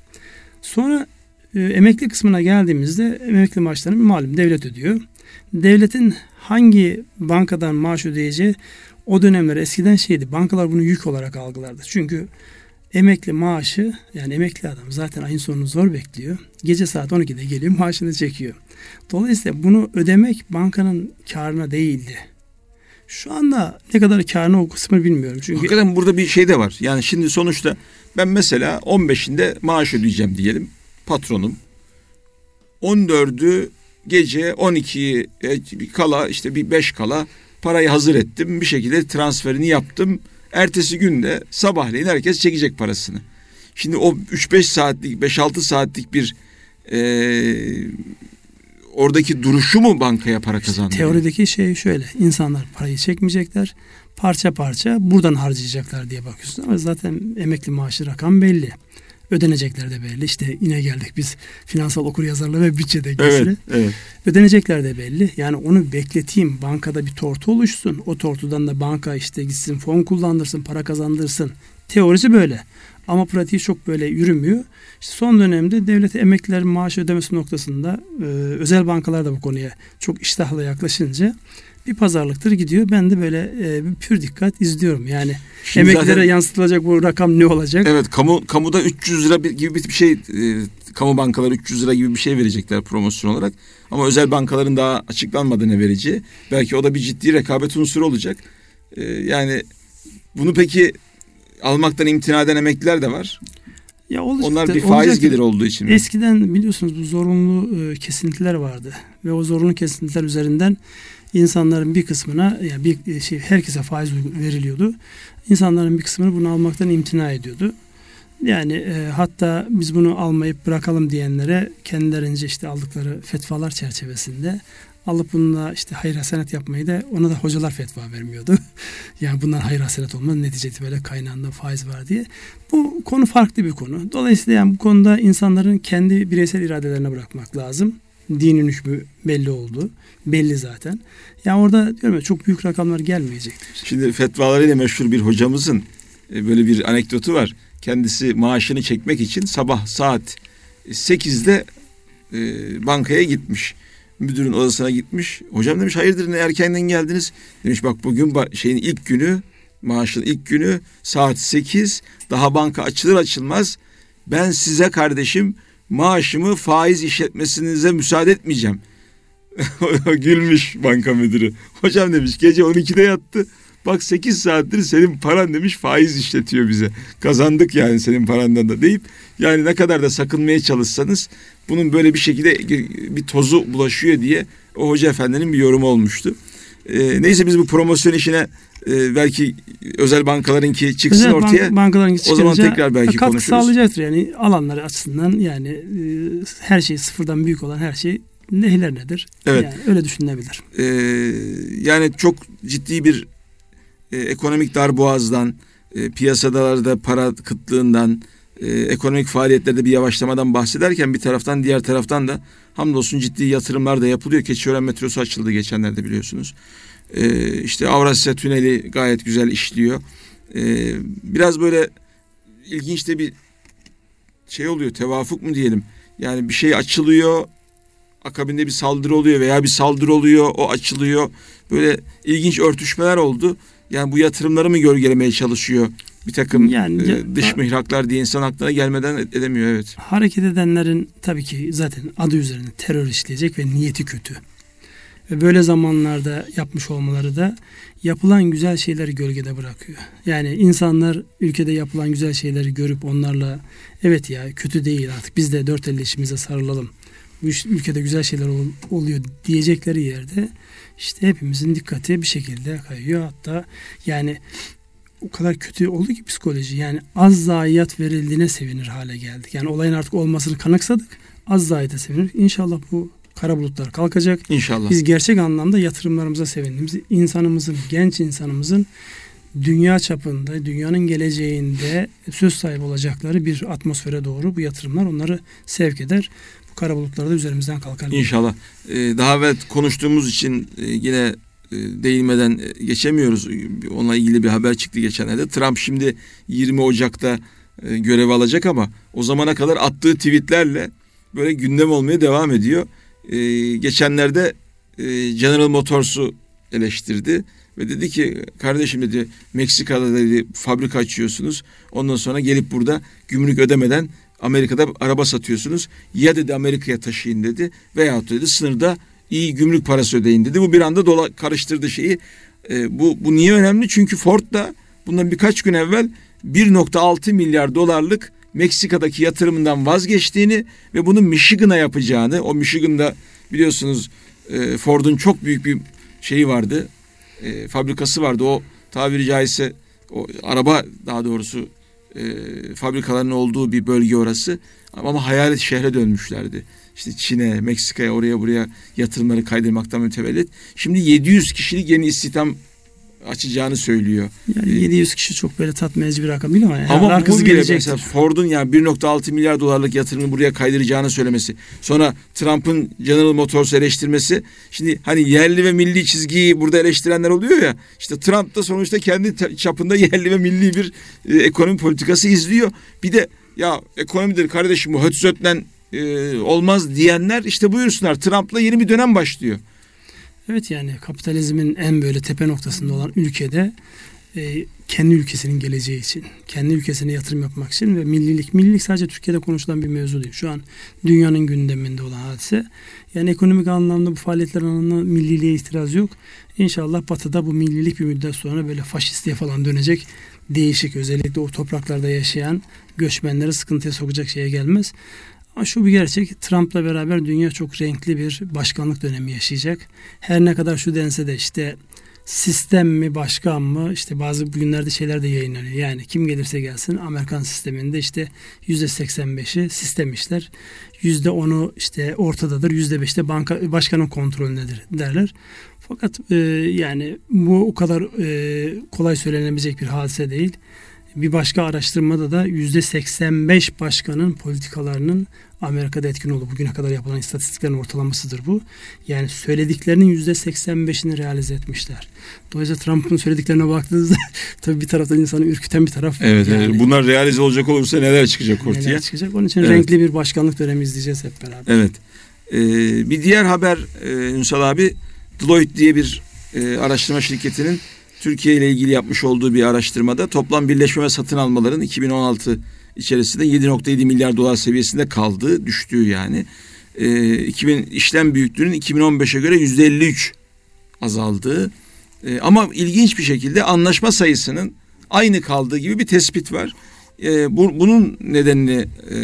Sonra e, emekli kısmına geldiğimizde emekli maaşlarını malum devlet ödüyor. Devletin hangi bankadan maaş ödeyeceği o dönemler eskiden şeydi. Bankalar bunu yük olarak algılardı. Çünkü emekli maaşı yani emekli adam zaten ayın sonunu zor bekliyor. Gece saat 12'de geliyor maaşını çekiyor. Dolayısıyla bunu ödemek bankanın karına değildi. Şu anda ne kadar karına o kısmı bilmiyorum. Çünkü Hakikaten burada bir şey de var. Yani şimdi sonuçta ben mesela 15'inde maaş ödeyeceğim diyelim. Patronum. 14'ü gece 12'yi e, kala işte bir 5 kala parayı hazır ettim. Bir şekilde transferini yaptım. Ertesi günde sabahleyin herkes çekecek parasını. Şimdi o 3-5 saatlik 5-6 saatlik bir e, oradaki duruşu mu bankaya para kazandırıyor? Teorideki şey şöyle. insanlar parayı çekmeyecekler. Parça parça buradan harcayacaklar diye bakıyorsun. Ama zaten emekli maaşı rakam belli. Ödenecekler de belli. İşte yine geldik biz finansal okur yazarlığı ve bütçe dengesine. Evet, evet. Ödenecekler de belli. Yani onu bekleteyim. Bankada bir tortu oluşsun. O tortudan da banka işte gitsin fon kullandırsın, para kazandırsın. Teorisi böyle. Ama pratiği çok böyle yürümüyor. İşte son dönemde devlet emeklilerin maaş ödemesi noktasında e, özel bankalar da bu konuya çok iştahla yaklaşınca bir pazarlıktır gidiyor. Ben de böyle e, pür dikkat izliyorum. Yani Şimdi emeklilere zaten, yansıtılacak bu rakam ne olacak? Evet kamu kamuda 300 lira gibi bir şey e, kamu bankaları 300 lira gibi bir şey verecekler promosyon olarak. Ama özel bankaların daha açıklanmadı ne vereceği. Belki o da bir ciddi rekabet unsuru olacak. E, yani bunu peki almaktan imtina eden emekliler de var. Ya olacak, Onlar bir faiz olacak. gelir olduğu için. Eskiden biliyorsunuz bu zorunlu e, kesintiler vardı ve o zorunlu kesintiler üzerinden insanların bir kısmına yani bir şey herkese faiz veriliyordu. İnsanların bir kısmını bunu almaktan imtina ediyordu. Yani e, hatta biz bunu almayıp bırakalım diyenlere kendilerince işte aldıkları fetvalar çerçevesinde alıp bununla işte hayır hasenet yapmayı da ona da hocalar fetva vermiyordu. yani bundan hayır hasenet olmaz neticede böyle kaynağında faiz var diye. Bu konu farklı bir konu. Dolayısıyla yani bu konuda insanların kendi bireysel iradelerine bırakmak lazım. Dinin hükmü belli oldu. Belli zaten. Yani orada diyorum ya çok büyük rakamlar gelmeyecektir. Şimdi fetvalarıyla meşhur bir hocamızın e, böyle bir anekdotu var. Kendisi maaşını çekmek için sabah saat 8'de e, bankaya gitmiş müdürün odasına gitmiş. Hocam demiş hayırdır ne erkenden geldiniz? Demiş bak bugün şeyin ilk günü maaşın ilk günü saat 8 daha banka açılır açılmaz ben size kardeşim maaşımı faiz işletmesinize müsaade etmeyeceğim. Gülmüş banka müdürü. Hocam demiş gece 12'de yattı. Bak 8 saattir senin paran demiş faiz işletiyor bize. Kazandık yani senin parandan da deyip yani ne kadar da sakınmaya çalışsanız bunun böyle bir şekilde bir tozu bulaşıyor diye o hoca efendinin bir yorumu olmuştu. Ee, neyse biz bu promosyon işine e, belki özel bankalarınki çıksın özel ortaya. Bank, o zaman tekrar belki katkı konuşuruz. sağlayacaktır yani alanları açısından yani e, her şey sıfırdan büyük olan her şey nehiler nedir? Evet. Yani öyle düşünülebilir. Ee, yani çok ciddi bir e, ekonomik darboğazdan, e, piyasadalarda para kıtlığından, e, ekonomik faaliyetlerde bir yavaşlamadan bahsederken bir taraftan diğer taraftan da hamdolsun ciddi yatırımlar da yapılıyor. Keçiören metrosu açıldı geçenlerde biliyorsunuz. E, işte Avrasya Tüneli gayet güzel işliyor. E, biraz böyle ilginç de bir şey oluyor tevafuk mu diyelim. Yani bir şey açılıyor akabinde bir saldırı oluyor veya bir saldırı oluyor o açılıyor. Böyle ilginç örtüşmeler oldu. Yani bu yatırımları mı gölgelemeye çalışıyor? Bir takım yani, e, dış mihraklar diye insan aklına gelmeden edemiyor evet. Hareket edenlerin tabii ki zaten adı üzerinde terör işleyecek ve niyeti kötü. Ve böyle zamanlarda yapmış olmaları da yapılan güzel şeyleri gölgede bırakıyor. Yani insanlar ülkede yapılan güzel şeyleri görüp onlarla evet ya kötü değil artık biz de dört elle işimize sarılalım. Bu ülkede güzel şeyler ol, oluyor diyecekleri yerde işte hepimizin dikkati bir şekilde kayıyor. Hatta yani o kadar kötü oldu ki psikoloji. Yani az zayiat verildiğine sevinir hale geldik. Yani olayın artık olmasını kanıksadık. Az zayiate sevinir. İnşallah bu kara bulutlar kalkacak. İnşallah. Biz gerçek anlamda yatırımlarımıza sevindiğimiz, insanımızın, genç insanımızın dünya çapında, dünyanın geleceğinde söz sahibi olacakları bir atmosfere doğru bu yatırımlar onları sevk eder. kara bulutları da üzerimizden kalkar. İnşallah. Ee, daha evvel konuştuğumuz için e, yine değinmeden e, geçemiyoruz. Onunla ilgili bir haber çıktı geçenlerde. Trump şimdi 20 Ocak'ta e, görev alacak ama o zamana kadar attığı tweetlerle böyle gündem olmaya devam ediyor. E, geçenlerde e, General Motors'u eleştirdi ve dedi ki kardeşim dedi Meksika'da dedi fabrika açıyorsunuz. Ondan sonra gelip burada gümrük ödemeden Amerika'da araba satıyorsunuz. Ya dedi Amerika'ya taşıyın dedi veyahut dedi sınırda iyi gümrük parası ödeyin dedi. Bu bir anda dola, karıştırdı şeyi. E, bu, bu niye önemli? Çünkü Ford da bundan birkaç gün evvel 1.6 milyar dolarlık Meksika'daki yatırımından vazgeçtiğini ve bunu Michigan'a yapacağını, o Michigan'da biliyorsunuz e, Ford'un çok büyük bir şeyi vardı, e, fabrikası vardı. O tabiri caizse o araba daha doğrusu e, fabrikaların olduğu bir bölge orası. Ama hayalet şehre dönmüşlerdi. İşte Çin'e, Meksika'ya, oraya buraya yatırımları kaydırmaktan mütevellit. Şimdi 700 kişilik yeni istihdam açacağını söylüyor. Yani 700 kişi çok böyle edici bir rakam değil ama, yani ama arkası gelecek. Mesela Ford'un yani 1.6 milyar dolarlık yatırımı buraya kaydıracağını söylemesi. Sonra Trump'ın General Motors eleştirmesi. Şimdi hani yerli ve milli çizgiyi burada eleştirenler oluyor ya. İşte Trump da sonuçta kendi çapında yerli ve milli bir e, ekonomi politikası izliyor. Bir de ya ekonomidir kardeşim bu hötsötle e, olmaz diyenler işte buyursunlar. Trump'la yeni bir dönem başlıyor. Evet yani kapitalizmin en böyle tepe noktasında olan ülkede e, kendi ülkesinin geleceği için, kendi ülkesine yatırım yapmak için ve millilik, millilik sadece Türkiye'de konuşulan bir mevzu değil. Şu an dünyanın gündeminde olan hadise. Yani ekonomik anlamda bu faaliyetler anlamında milliliğe itiraz yok. İnşallah batıda bu millilik bir müddet sonra böyle faşistliğe falan dönecek değişik özellikle o topraklarda yaşayan göçmenleri sıkıntıya sokacak şeye gelmez. Ama şu bir gerçek Trump'la beraber dünya çok renkli bir başkanlık dönemi yaşayacak. Her ne kadar şu dense de işte sistem mi başkan mı işte bazı bugünlerde şeyler de yayınlanıyor. Yani kim gelirse gelsin Amerikan sisteminde işte yüzde 85'i sistem işler. Yüzde 10'u işte ortadadır. Yüzde 5'te banka başkanın kontrolündedir derler. Fakat e, yani bu o kadar e, kolay söylenebilecek bir hadise değil. Bir başka araştırmada da yüzde 85 başkanın politikalarının Amerika'da etkin oldu. Bugüne kadar yapılan istatistiklerin ortalamasıdır bu. Yani söylediklerinin yüzde 85'ini realize etmişler. Dolayısıyla Trump'ın söylediklerine baktığınızda tabii bir taraftan insanı ürküten bir taraf. Evet, yani, evet. bunlar realize olacak olursa neler çıkacak ortaya? Neler çıkacak. Onun için evet. renkli bir başkanlık dönemi izleyeceğiz hep beraber. Evet. Ee, bir diğer haber e, Ünsal abi Deloitte diye bir e, araştırma şirketinin Türkiye ile ilgili yapmış olduğu bir araştırmada toplam birleşme ve satın almaların 2016 içerisinde 7.7 milyar dolar seviyesinde kaldığı, düştüğü yani. E, 2000 işlem büyüklüğünün 2015'e göre %53 azaldığı. E, ama ilginç bir şekilde anlaşma sayısının aynı kaldığı gibi bir tespit var. E, bu, bunun nedenini e,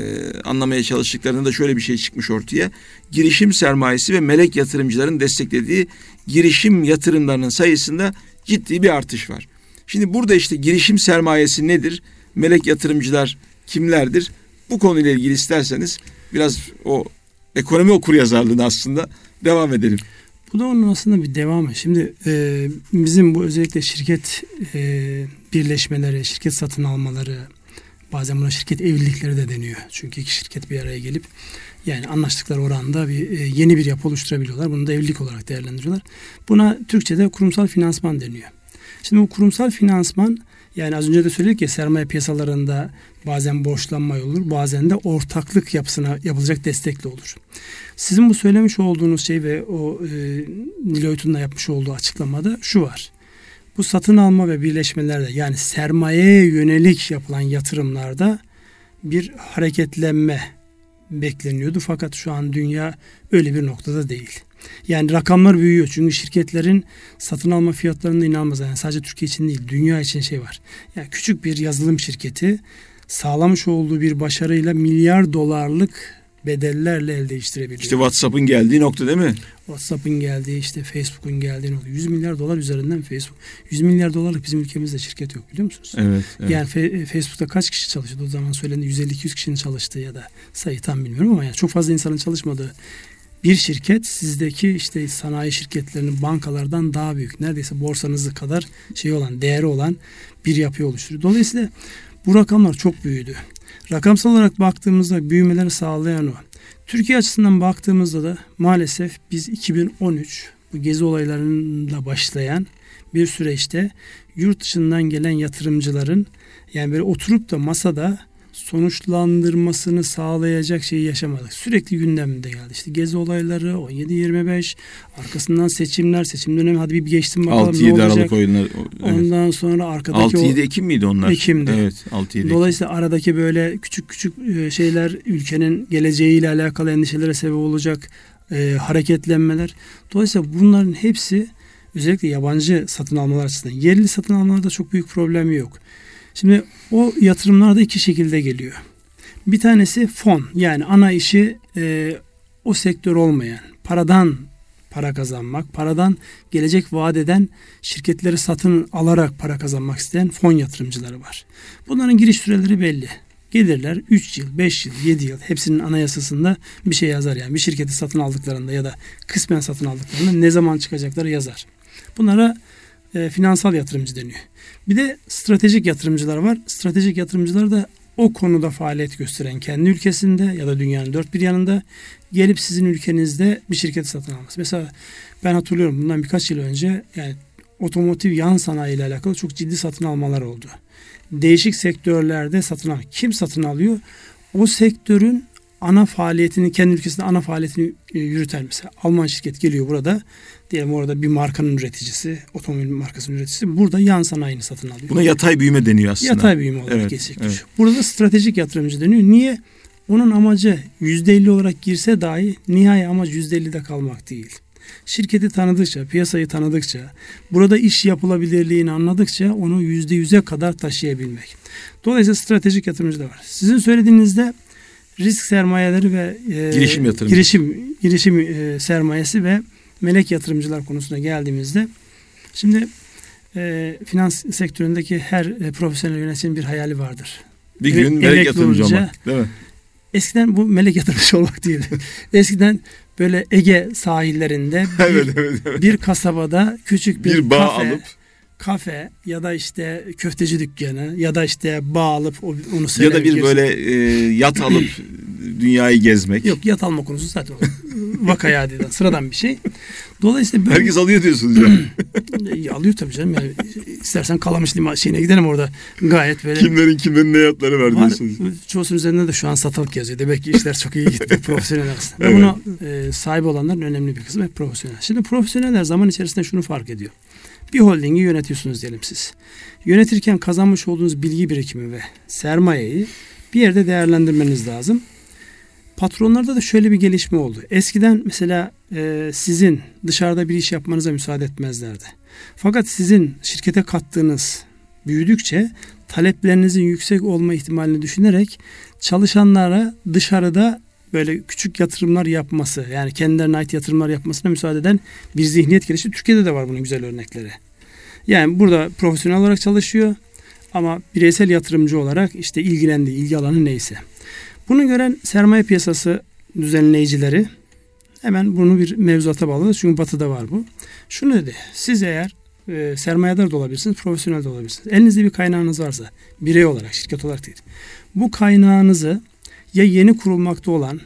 anlamaya çalıştıklarında da şöyle bir şey çıkmış ortaya. Girişim sermayesi ve melek yatırımcıların desteklediği girişim yatırımlarının sayısında ciddi bir artış var. Şimdi burada işte girişim sermayesi nedir? Melek yatırımcılar kimlerdir? Bu konuyla ilgili isterseniz biraz o ekonomi okur yazarlığını aslında devam edelim. Bu da onun aslında bir devamı. Şimdi e, bizim bu özellikle şirket e, birleşmeleri, şirket satın almaları, bazen buna şirket evlilikleri de deniyor. Çünkü iki şirket bir araya gelip yani anlaştıkları oranda bir e, yeni bir yapı oluşturabiliyorlar. Bunu da evlilik olarak değerlendiriyorlar. Buna Türkçe'de kurumsal finansman deniyor. Şimdi bu kurumsal finansman yani az önce de söyledik ya sermaye piyasalarında bazen borçlanma olur, bazen de ortaklık yapısına yapılacak destekli olur. Sizin bu söylemiş olduğunuz şey ve o e, Deloitte'un da yapmış olduğu açıklamada şu var. Bu satın alma ve birleşmelerde yani sermayeye yönelik yapılan yatırımlarda bir hareketlenme bekleniyordu. Fakat şu an dünya öyle bir noktada değil. Yani rakamlar büyüyor çünkü şirketlerin satın alma fiyatlarında inanılmaz. Yani sadece Türkiye için değil dünya için şey var. Yani küçük bir yazılım şirketi sağlamış olduğu bir başarıyla milyar dolarlık bedellerle el değiştirebiliyor. İşte WhatsApp'ın geldiği nokta değil mi? WhatsApp'ın geldiği işte Facebook'un geldiği nokta. 100 milyar dolar üzerinden Facebook. 100 milyar dolarlık bizim ülkemizde şirket yok biliyor musunuz? Evet. evet. Yani Fe- Facebook'ta kaç kişi çalışıyordu o zaman söylendi 150-200 kişinin çalıştığı ya da sayı tam bilmiyorum ama yani çok fazla insanın çalışmadığı bir şirket sizdeki işte sanayi şirketlerinin bankalardan daha büyük. Neredeyse borsanızı kadar şey olan, değeri olan bir yapı oluşturuyor. Dolayısıyla bu rakamlar çok büyüdü. Rakamsal olarak baktığımızda büyümeleri sağlayan o. Türkiye açısından baktığımızda da maalesef biz 2013 bu gezi olaylarıyla başlayan bir süreçte yurt dışından gelen yatırımcıların yani böyle oturup da masada sonuçlandırmasını sağlayacak şeyi yaşamadık. Sürekli gündemde geldi. İşte gezi olayları 17-25 arkasından seçimler seçim dönemi hadi bir geçtim bakalım 6, ne olacak. Aralık oyunları. Evet. Ondan sonra arkadaki 6-7 Ekim miydi onlar? Ekim'di. Evet 6-7 Dolayısıyla aradaki böyle küçük küçük e, şeyler ülkenin geleceğiyle alakalı endişelere sebep olacak e, hareketlenmeler. Dolayısıyla bunların hepsi özellikle yabancı satın almalar açısından yerli satın almalarda çok büyük problem yok. Şimdi o yatırımlar da iki şekilde geliyor. Bir tanesi fon yani ana işi e, o sektör olmayan paradan para kazanmak, paradan gelecek vaat eden şirketleri satın alarak para kazanmak isteyen fon yatırımcıları var. Bunların giriş süreleri belli. Gelirler 3 yıl, 5 yıl, 7 yıl hepsinin anayasasında bir şey yazar yani. Bir şirketi satın aldıklarında ya da kısmen satın aldıklarında ne zaman çıkacakları yazar. Bunlara e, finansal yatırımcı deniyor. Bir de stratejik yatırımcılar var. Stratejik yatırımcılar da o konuda faaliyet gösteren kendi ülkesinde ya da dünyanın dört bir yanında gelip sizin ülkenizde bir şirketi satın alması. Mesela ben hatırlıyorum bundan birkaç yıl önce yani otomotiv yan sanayi ile alakalı çok ciddi satın almalar oldu. Değişik sektörlerde satın al. Kim satın alıyor? O sektörün ana faaliyetini kendi ülkesinde ana faaliyetini e, yürüten mesela Alman şirket geliyor burada diyelim orada bir markanın üreticisi otomobil markasının üreticisi burada yan sanayini satın alıyor. Buna yatay büyüme deniyor aslında. Yatay büyüme olarak evet, gerçekleşiyor. Evet. Burada da stratejik yatırımcı deniyor. Niye? Onun amacı %50 olarak girse dahi nihai amaç %50'de kalmak değil. Şirketi tanıdıkça, piyasayı tanıdıkça, burada iş yapılabilirliğini anladıkça onu %100'e kadar taşıyabilmek. Dolayısıyla stratejik yatırımcı da var. Sizin söylediğinizde risk sermayeleri ve e, girişim yatırımı. Girişim girişim e, sermayesi ve melek yatırımcılar konusuna geldiğimizde şimdi e, finans sektöründeki her e, profesyonel yöneticinin bir hayali vardır. Bir gün melek yatırımcı olmak değil mi? Eskiden bu melek yatırımcı olmak değil. Eskiden böyle Ege sahillerinde bir, evet, evet, evet. bir kasabada küçük bir, bir bağ kafe, alıp kafe ya da işte köfteci dükkanı ya da işte bağ alıp onu Ya da bir böyle e, yat alıp dünyayı gezmek. Yok yat alma konusu zaten vakaya adiden sıradan bir şey. Dolayısıyla böyle... Herkes alıyor diyorsunuz yani. E, alıyor tabii canım. Yani istersen Kalamış liman şeyine gidelim orada gayet böyle. Kimlerin kimlerin ne yatları var, var diyorsunuz. Çoğusunun üzerinde de şu an satılık yazıyor. Demek ki işler çok iyi gitti profesyonel arasında. evet. Buna e, sahip olanların önemli bir kısmı hep profesyonel. Şimdi profesyoneller zaman içerisinde şunu fark ediyor. Bir holdingi yönetiyorsunuz diyelim siz. Yönetirken kazanmış olduğunuz bilgi birikimi ve sermayeyi bir yerde değerlendirmeniz lazım. Patronlarda da şöyle bir gelişme oldu. Eskiden mesela e, sizin dışarıda bir iş yapmanıza müsaade etmezlerdi. Fakat sizin şirkete kattığınız büyüdükçe taleplerinizin yüksek olma ihtimalini düşünerek çalışanlara dışarıda böyle küçük yatırımlar yapması yani kendilerine ait yatırımlar yapmasına müsaade eden bir zihniyet gelişti. Türkiye'de de var bunun güzel örnekleri. Yani burada profesyonel olarak çalışıyor ama bireysel yatırımcı olarak işte ilgilendiği ilgi alanı neyse. Bunu gören sermaye piyasası düzenleyicileri hemen bunu bir mevzuata bağladı. Çünkü batıda var bu. Şunu dedi. Siz eğer e, sermayedar da olabilirsiniz, profesyonel de olabilirsiniz. Elinizde bir kaynağınız varsa, birey olarak, şirket olarak değil. Bu kaynağınızı ya yeni kurulmakta olan,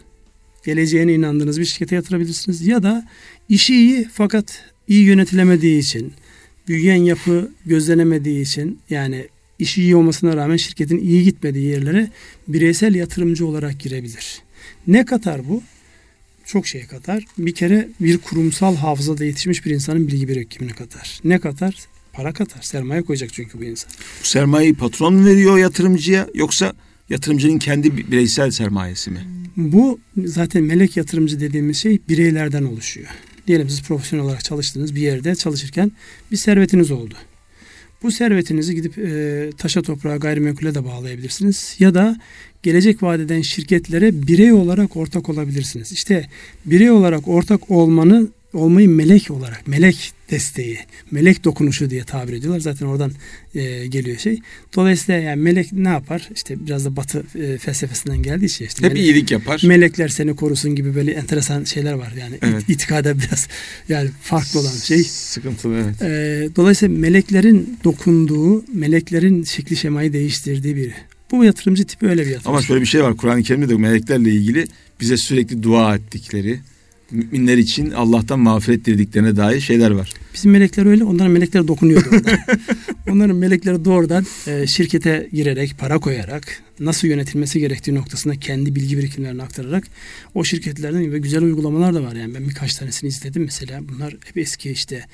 geleceğine inandığınız bir şirkete yatırabilirsiniz ya da işi iyi fakat iyi yönetilemediği için, büyüyen yapı gözlenemediği için yani işi iyi olmasına rağmen şirketin iyi gitmediği yerlere bireysel yatırımcı olarak girebilir. Ne katar bu? Çok şey katar. Bir kere bir kurumsal hafızada yetişmiş bir insanın bilgi birikimini katar. Ne katar? Para katar. Sermaye koyacak çünkü bu insan. Sermayeyi patron mu veriyor yatırımcıya yoksa yatırımcının kendi bireysel sermayesi mi? Bu zaten melek yatırımcı dediğimiz şey bireylerden oluşuyor. Diyelim siz profesyonel olarak çalıştığınız bir yerde çalışırken bir servetiniz oldu. Bu servetinizi gidip e, taşa toprağa gayrimenkule de bağlayabilirsiniz. Ya da gelecek vadeden şirketlere birey olarak ortak olabilirsiniz. İşte birey olarak ortak olmanı olmayı melek olarak, melek desteği, melek dokunuşu diye tabir ediyorlar. Zaten oradan e, geliyor şey. Dolayısıyla yani melek ne yapar? İşte biraz da batı e, felsefesinden geldiği şey. Işte Hep melek, iyilik yapar. Melekler seni korusun gibi böyle enteresan şeyler var. Yani evet. it, itikada biraz yani farklı olan şey. Sıkıntılı evet. E, dolayısıyla meleklerin dokunduğu, meleklerin şekli şemayı değiştirdiği bir Bu yatırımcı tipi öyle bir yatırımcı. Ama şöyle bir şey var. Kur'an-ı Kerim'de de meleklerle ilgili bize sürekli dua ettikleri, müminler için Allah'tan mağfiret dilediklerine dair şeyler var. Bizim melekler öyle. Onların melekleri dokunuyor onların melekleri doğrudan e, şirkete girerek, para koyarak, nasıl yönetilmesi gerektiği noktasında kendi bilgi birikimlerini aktararak o şirketlerden ve güzel uygulamalar da var. Yani ben birkaç tanesini izledim mesela. Bunlar hep eski işte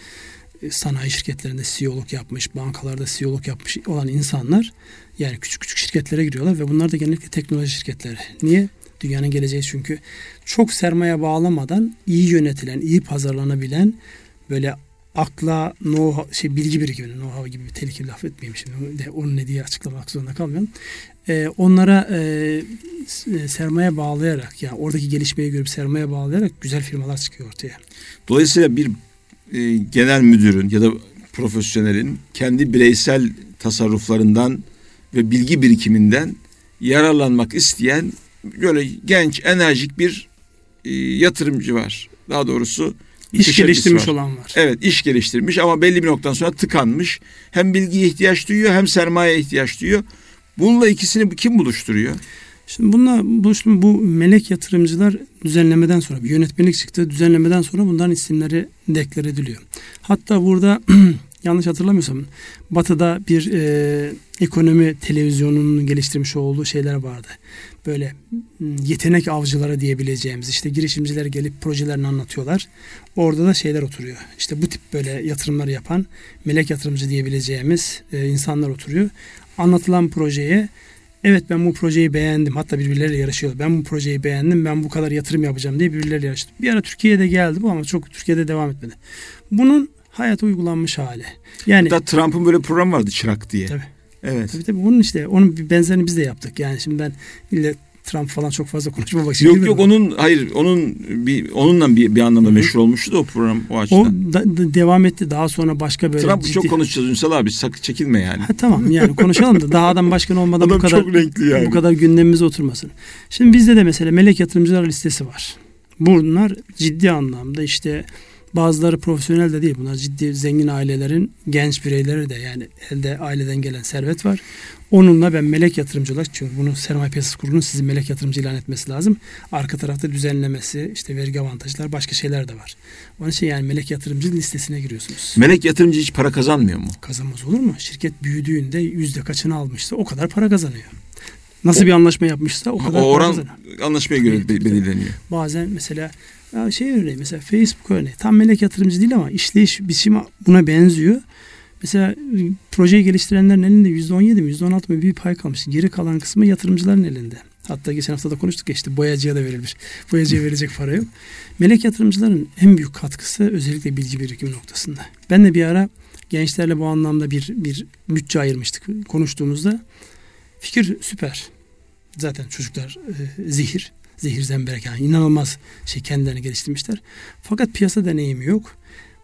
e, sanayi şirketlerinde CEO'luk yapmış, bankalarda CEO'luk yapmış olan insanlar yani küçük küçük şirketlere giriyorlar ve bunlar da genellikle teknoloji şirketleri. Niye? Dünyanın geleceği çünkü çok sermaye bağlamadan iyi yönetilen, iyi pazarlanabilen böyle akla know şey bilgi birikimi, know-how gibi bir tehlikeli laf etmeyeyim şimdi. Onun ne diye açıklamak zorunda kalmıyorum. Ee, onlara e, e, sermaye bağlayarak yani oradaki gelişmeyi görüp sermaye bağlayarak güzel firmalar çıkıyor ortaya. Dolayısıyla bir e, genel müdürün ya da profesyonelin kendi bireysel tasarruflarından ve bilgi birikiminden yararlanmak isteyen böyle genç, enerjik bir e, yatırımcı var. Daha doğrusu iş geliştirmiş var. olan var. Evet, iş geliştirmiş ama belli bir noktadan sonra tıkanmış. Hem bilgiye ihtiyaç duyuyor hem sermayeye ihtiyaç duyuyor. Bununla ikisini kim buluşturuyor? Şimdi bununla buluştum bu melek yatırımcılar düzenlemeden sonra bir yönetmelik çıktı. Düzenlemeden sonra bunların isimleri deklar ediliyor. Hatta burada yanlış hatırlamıyorsam Batı'da bir e, ekonomi televizyonunun geliştirmiş olduğu şeyler vardı. Böyle yetenek avcıları diyebileceğimiz işte girişimciler gelip projelerini anlatıyorlar. Orada da şeyler oturuyor. İşte bu tip böyle yatırımları yapan melek yatırımcı diyebileceğimiz e, insanlar oturuyor. Anlatılan projeye evet ben bu projeyi beğendim. Hatta birbirleriyle yarışıyor. Ben bu projeyi beğendim. Ben bu kadar yatırım yapacağım diye birbirleriyle yarıştı. Bir ara Türkiye'de geldi bu ama çok Türkiye'de devam etmedi. Bunun hayata uygulanmış hali. Yani Hatta Trump'ın böyle programı vardı Çırak diye. Tabii. Evet. Tabii tabii bunun işte onun bir benzerini biz de yaptık. Yani şimdi ben ille Trump falan çok fazla konuşmamak için. Yok yok onun hayır onun bir onunla bir, bir anlamda Hı-hı. meşhur olmuştu da o program o açıdan. O da, da, devam etti daha sonra başka böyle Trump ciddi... çok konuşacağız Ünsal abi sakın çekinme yani. Ha, tamam yani konuşalım da daha adam başkan olmadan adam bu kadar çok renkli yani. bu kadar gündemimize oturmasın. Şimdi bizde de mesela melek yatırımcılar listesi var. Bunlar ciddi anlamda işte Bazıları profesyonel de değil. Bunlar ciddi zengin ailelerin genç bireyleri de yani elde aileden gelen servet var. Onunla ben melek yatırımcı olarak çünkü bunu sermaye piyasası kurulunun sizin melek yatırımcı ilan etmesi lazım. Arka tarafta düzenlemesi, işte vergi avantajlar, başka şeyler de var. Onun için yani melek yatırımcı listesine giriyorsunuz. Melek yatırımcı hiç para kazanmıyor mu? Kazanmaz olur mu? Şirket büyüdüğünde yüzde kaçını almışsa o kadar para kazanıyor. Nasıl o, bir anlaşma yapmışsa o kadar o oran anlaşmaya göre belirleniyor. Bazen mesela ya şey örneği mesela Facebook örneği. Tam melek yatırımcı değil ama işleyiş biçimi buna benziyor. Mesela projeyi geliştirenlerin elinde %17 mi %16 mı bir pay kalmış. Geri kalan kısmı yatırımcıların elinde. Hatta geçen hafta da konuştuk ya işte boyacıya da verilmiş. Boyacıya verecek para yok. Melek yatırımcıların en büyük katkısı özellikle bilgi birikimi noktasında. Ben de bir ara gençlerle bu anlamda bir, bir bütçe ayırmıştık konuştuğumuzda. Fikir süper. Zaten çocuklar e, zihir zehir zemberek yani inanılmaz şey kendilerini geliştirmişler. Fakat piyasa deneyimi yok.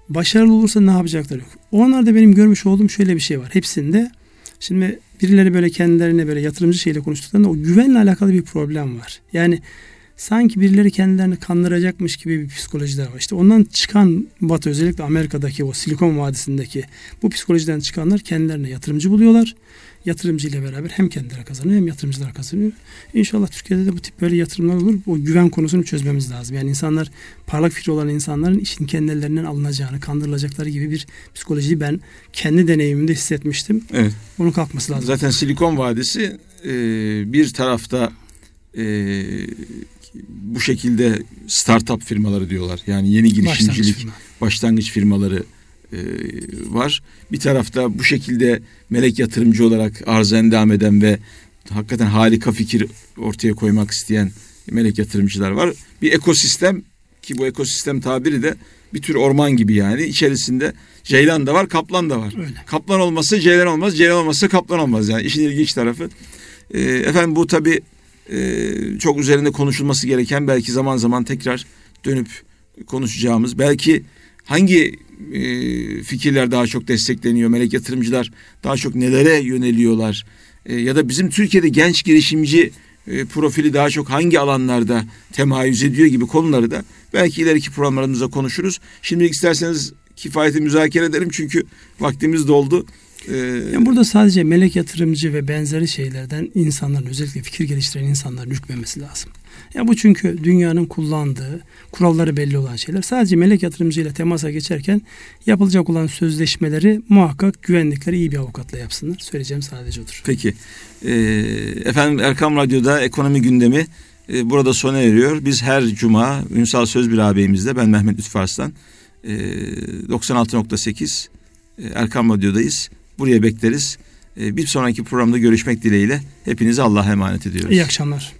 Başarılı olursa ne yapacakları yok. Onlarda benim görmüş olduğum şöyle bir şey var. Hepsinde şimdi birileri böyle kendilerine böyle yatırımcı şeyle konuştuklarında o güvenle alakalı bir problem var. Yani sanki birileri kendilerini kandıracakmış gibi bir psikolojiler var. İşte ondan çıkan Batı özellikle Amerika'daki o Silikon Vadisi'ndeki bu psikolojiden çıkanlar kendilerine yatırımcı buluyorlar yatırımcı ile beraber hem kendileri kazanıyor hem yatırımcılar kazanıyor. İnşallah Türkiye'de de bu tip böyle yatırımlar olur. O güven konusunu çözmemiz lazım. Yani insanlar parlak fikri olan insanların işin kendilerinden alınacağını, kandırılacakları gibi bir psikolojiyi ben kendi deneyimimde hissetmiştim. Evet. Bunun kalkması lazım. Zaten Silikon Vadisi e, bir tarafta e, bu şekilde startup firmaları diyorlar. Yani yeni girişimcilik, başlangıç, firma. başlangıç firmaları e, var. Bir tarafta bu şekilde melek yatırımcı olarak arz endam eden ve hakikaten harika fikir ortaya koymak isteyen melek yatırımcılar var. Bir ekosistem ki bu ekosistem tabiri de bir tür orman gibi yani. içerisinde ceylan da var, kaplan da var. Öyle. Kaplan olmazsa ceylan olmaz, ceylan olmazsa kaplan olmaz yani. işin ilginç tarafı. E, efendim bu tabi e, çok üzerinde konuşulması gereken belki zaman zaman tekrar dönüp konuşacağımız belki hangi e, fikirler daha çok destekleniyor? Melek yatırımcılar daha çok nelere yöneliyorlar? E, ya da bizim Türkiye'de genç girişimci e, profili daha çok hangi alanlarda temayüz ediyor gibi konuları da belki ileriki programlarımızda konuşuruz. Şimdi isterseniz kifayeti müzakere edelim çünkü vaktimiz doldu. Ee, yani burada sadece melek yatırımcı ve benzeri şeylerden insanların özellikle fikir geliştiren insanların ürkmemesi lazım. Ya bu çünkü dünyanın kullandığı kuralları belli olan şeyler. Sadece melek yatırımcı ile temasa geçerken yapılacak olan sözleşmeleri muhakkak güvenlikleri iyi bir avukatla yapsınlar. Söyleyeceğim sadece odur. Peki. Ee, efendim Erkam Radyo'da ekonomi gündemi e, burada sona eriyor. Biz her cuma Ünsal Sözbir ağabeyimizle ben Mehmet Lütfü Arslan e, 96.8 e, Erkam Radyo'dayız. Buraya bekleriz. E, bir sonraki programda görüşmek dileğiyle hepinize Allah'a emanet ediyoruz. İyi akşamlar.